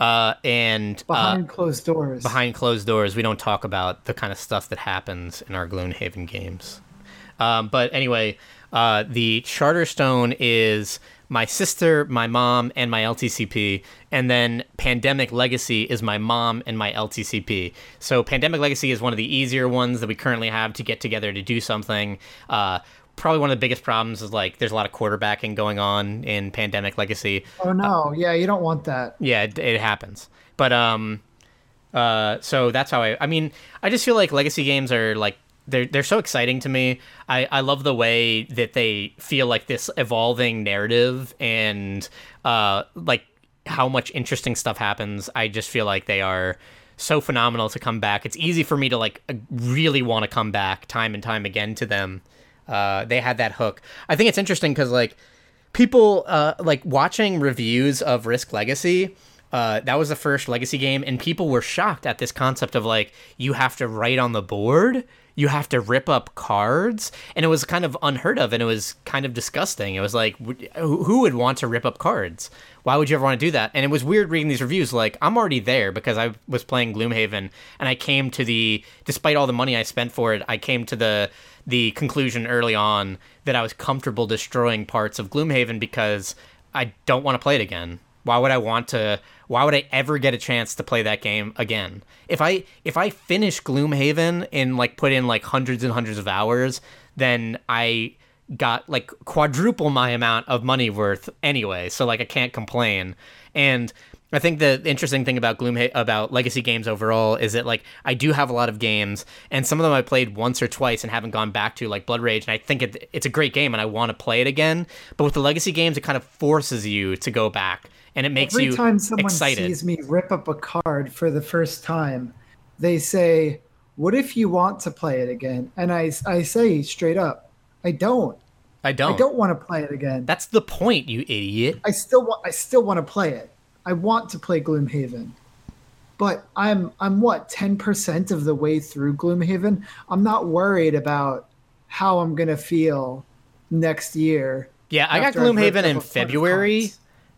uh, and uh, Behind closed doors. behind closed doors, we don't talk about the kind of stuff that happens in our Gloomhaven games. Um, but anyway, uh, the Charterstone is my sister, my mom, and my LTCP, and then Pandemic Legacy is my mom and my LTCP. So Pandemic Legacy is one of the easier ones that we currently have to get together to do something. Uh, probably one of the biggest problems is like there's a lot of quarterbacking going on in Pandemic Legacy. oh no, yeah, you don't want that. Yeah, it, it happens. But um, uh, so that's how I. I mean, I just feel like legacy games are like they're they're so exciting to me. I I love the way that they feel like this evolving narrative and uh like how much interesting stuff happens. I just feel like they are so phenomenal to come back. It's easy for me to like really want to come back time and time again to them. Uh, they had that hook. I think it's interesting because like people uh, like watching reviews of Risk Legacy. Uh, that was the first Legacy game, and people were shocked at this concept of like you have to write on the board, you have to rip up cards, and it was kind of unheard of, and it was kind of disgusting. It was like, who would want to rip up cards? Why would you ever want to do that? And it was weird reading these reviews. Like I'm already there because I was playing Gloomhaven, and I came to the, despite all the money I spent for it, I came to the the conclusion early on that I was comfortable destroying parts of Gloomhaven because I don't want to play it again. Why would I want to why would I ever get a chance to play that game again? If I if I finish Gloomhaven and like put in like hundreds and hundreds of hours, then I got like quadruple my amount of money worth anyway. So like I can't complain. And I think the interesting thing about Gloom about legacy games overall is that like I do have a lot of games, and some of them I played once or twice and haven't gone back to, like Blood Rage, and I think it, it's a great game and I want to play it again. But with the legacy games, it kind of forces you to go back, and it makes Every you time someone excited. sees me rip up a card for the first time, they say, "What if you want to play it again?" And I, I say straight up, "I don't. I don't. I don't want to play it again. That's the point, you idiot. I still want. I still want to play it. I want to play Gloomhaven, but I'm I'm what ten percent of the way through Gloomhaven. I'm not worried about how I'm gonna feel next year. Yeah, I got after I've ripped Gloomhaven in a ton of February,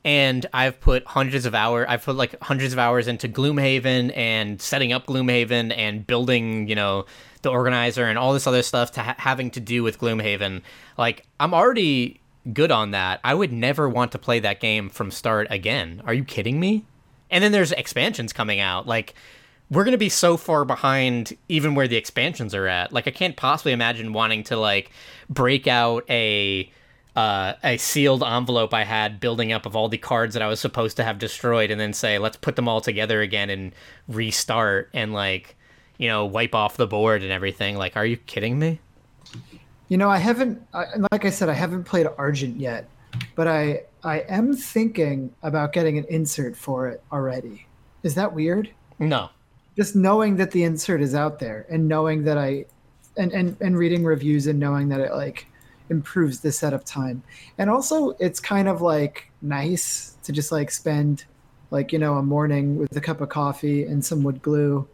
and I've put hundreds of hours. I've put like hundreds of hours into Gloomhaven and setting up Gloomhaven and building, you know, the organizer and all this other stuff to ha- having to do with Gloomhaven. Like, I'm already good on that. I would never want to play that game from start again. Are you kidding me? And then there's expansions coming out. Like, we're gonna be so far behind even where the expansions are at. Like I can't possibly imagine wanting to like break out a uh, a sealed envelope I had building up of all the cards that I was supposed to have destroyed, and then say let's put them all together again and restart and like you know wipe off the board and everything. Like, are you kidding me? You know, I haven't. I, like I said, I haven't played Argent yet, but I I am thinking about getting an insert for it already. Is that weird? No. Just knowing that the insert is out there and knowing that I, and and and reading reviews and knowing that it like improves the setup time, and also it's kind of like nice to just like spend like you know a morning with a cup of coffee and some wood glue.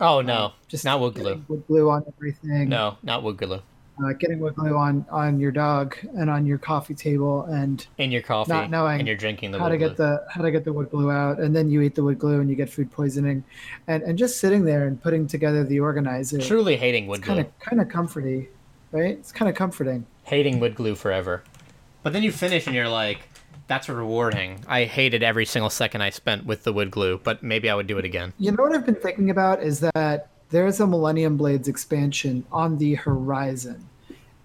Oh no, Just not wood glue. Wood glue on everything. No, not wood glue. uh, getting wood glue on on your dog and on your coffee table and In your coffee, Not knowing and you're drinking the how wood to glue. get the how to get the wood glue out and then you eat the wood glue and you get food poisoning and and just sitting there and putting together the organizer Truly hating wood glue. kind of kind of comforty right it's kind of comforting hating wood glue forever. But then you finish and you're like, that's rewarding. I hated every single second I spent with the wood glue, but maybe I would do it again. you know what i've been thinking about is that there's a millennium blades expansion on the horizon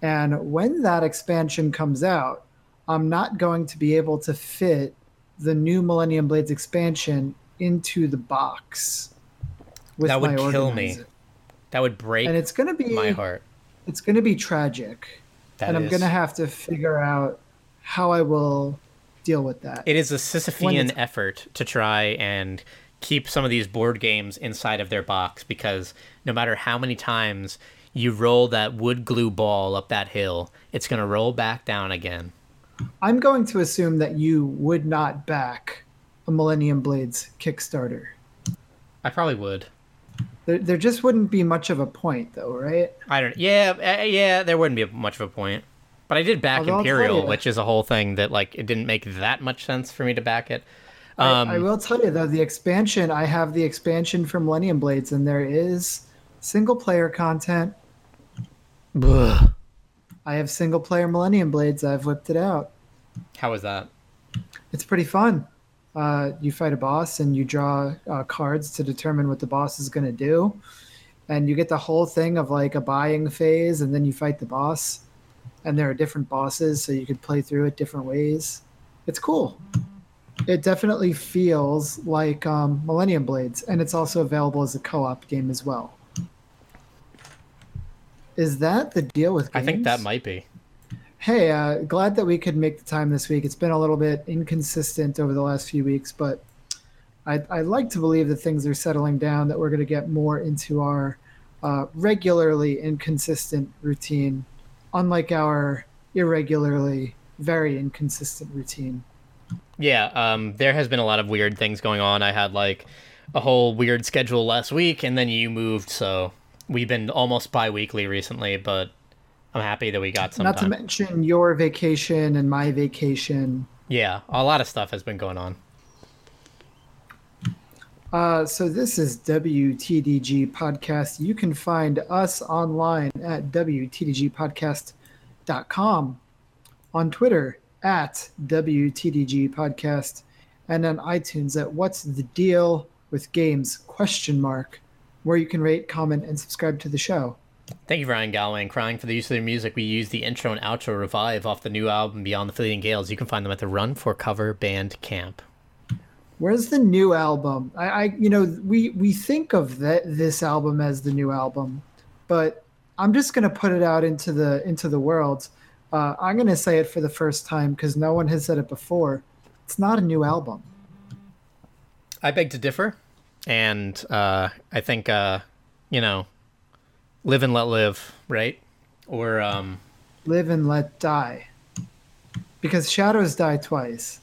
and when that expansion comes out i'm not going to be able to fit the new millennium blades expansion into the box with That would kill me. That would break and it's going to be my heart. it's going to be tragic That and i'm going to have to figure out how i will deal with that It is a Sisyphean effort to try and keep some of these board games inside of their box because no matter how many times you roll that wood glue ball up that hill, it's gonna roll back down again. I'm going to assume that you would not back a Millennium Blades Kickstarter. I probably would. There, there just wouldn't be much of a point, though, right? I don't. Yeah, uh, yeah. There wouldn't be much of a point. But I did back Although Imperial, which is a whole thing that like it didn't make that much sense for me to back it. I- Um, I, will tell you though, the expansion. I have the expansion for Millennium Blades, and there is single player content. ugh. I have single player Millennium Blades. I've whipped it out. How was that? It's pretty fun. Uh, you fight a boss and you draw uh, cards to determine what the boss is going to do. And you get the whole thing of like a buying phase, and then you fight the boss. And there are different bosses, so you could play through it different ways. It's cool. It definitely feels like um, Millennium Blades, and it's also available as a co op game as well. Is that the deal with I think that might be. Hey, uh, glad that we could make the time this week. It's been a little bit inconsistent over the last few weeks, but I'd, I'd like to believe that things are settling down, that we're going to get more into our uh, regularly inconsistent routine, unlike our irregularly very inconsistent routine. Yeah, um, there has been a lot of weird things going on. I had like a whole weird schedule last week, and then you moved, so we've been almost bi-weekly recently. But I'm happy that we got some Not to mention your vacation and my vacation. yeah, a lot of stuff has been going on. Uh, so this is WTDG Podcast. You can find us online at WTDGpodcast.com, on Twitter at WTDG Podcast, and on iTunes at What's the Deal with Games question mark, where you can rate, comment, and subscribe to the show. Thank you, Ryan Galloway and crying for the use of their music. We use the intro and outro revive off the new album Beyond the Fleeting Gales. You can find them at the Run for Cover Band Camp. Where's the new album? I, I you know, we we think of that this album as the new album, but I'm just gonna put it out into the into the world. Uh, I'm gonna say it for the first time because no one has said it before. It's not a new album. I beg to differ, and uh, I think uh, you know, live and let live, right? Or um, Live and let die. Because shadows die twice.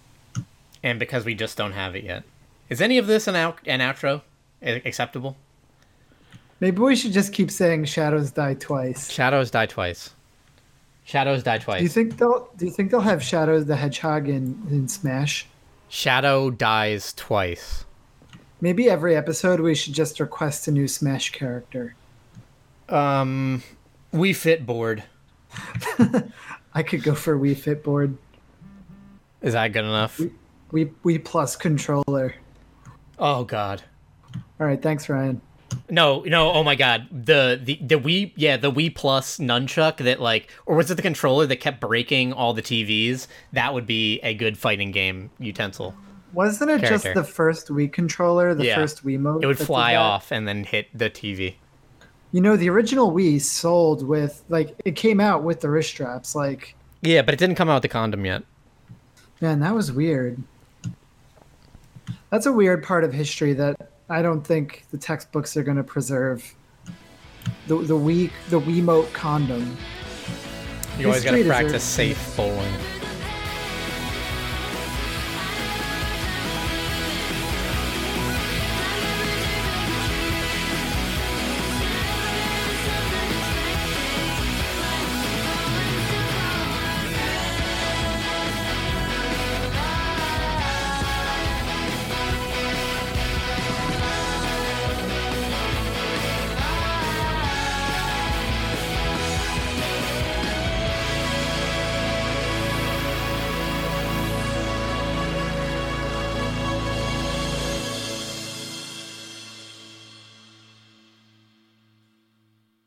And because we just don't have it yet. Is any of this an out an outro acceptable? Maybe we should just keep saying shadows die twice. Shadows die twice. Shadows die twice. Do you think they'll do you think they'll have Shadows the Hedgehog in, in Smash? Shadow dies twice. Maybe every episode we should just request a new Smash character. Um, Wii Fit board. <laughs> I could go for Wii Fit board. Is that good enough? We we Wii Plus controller. Oh God. All right, thanks Ryan. No, no, oh my god. The the the Wii yeah, the Wii Plus nunchuck that like or was it the controller that kept breaking all the TVs? That would be a good fighting game utensil. Wasn't it just the first Wii controller, the Yeah. first Wiimote? It would fly off and then hit the TV. You know, the original Wii sold with like it came out with the wrist straps. Like, Yeah, but it didn't come out with the condom yet. man, that was weird. That's a weird part of history that I don't think the textbooks are going to preserve. The the Wii the Wiimote condom. You always gotta practice safe bowling.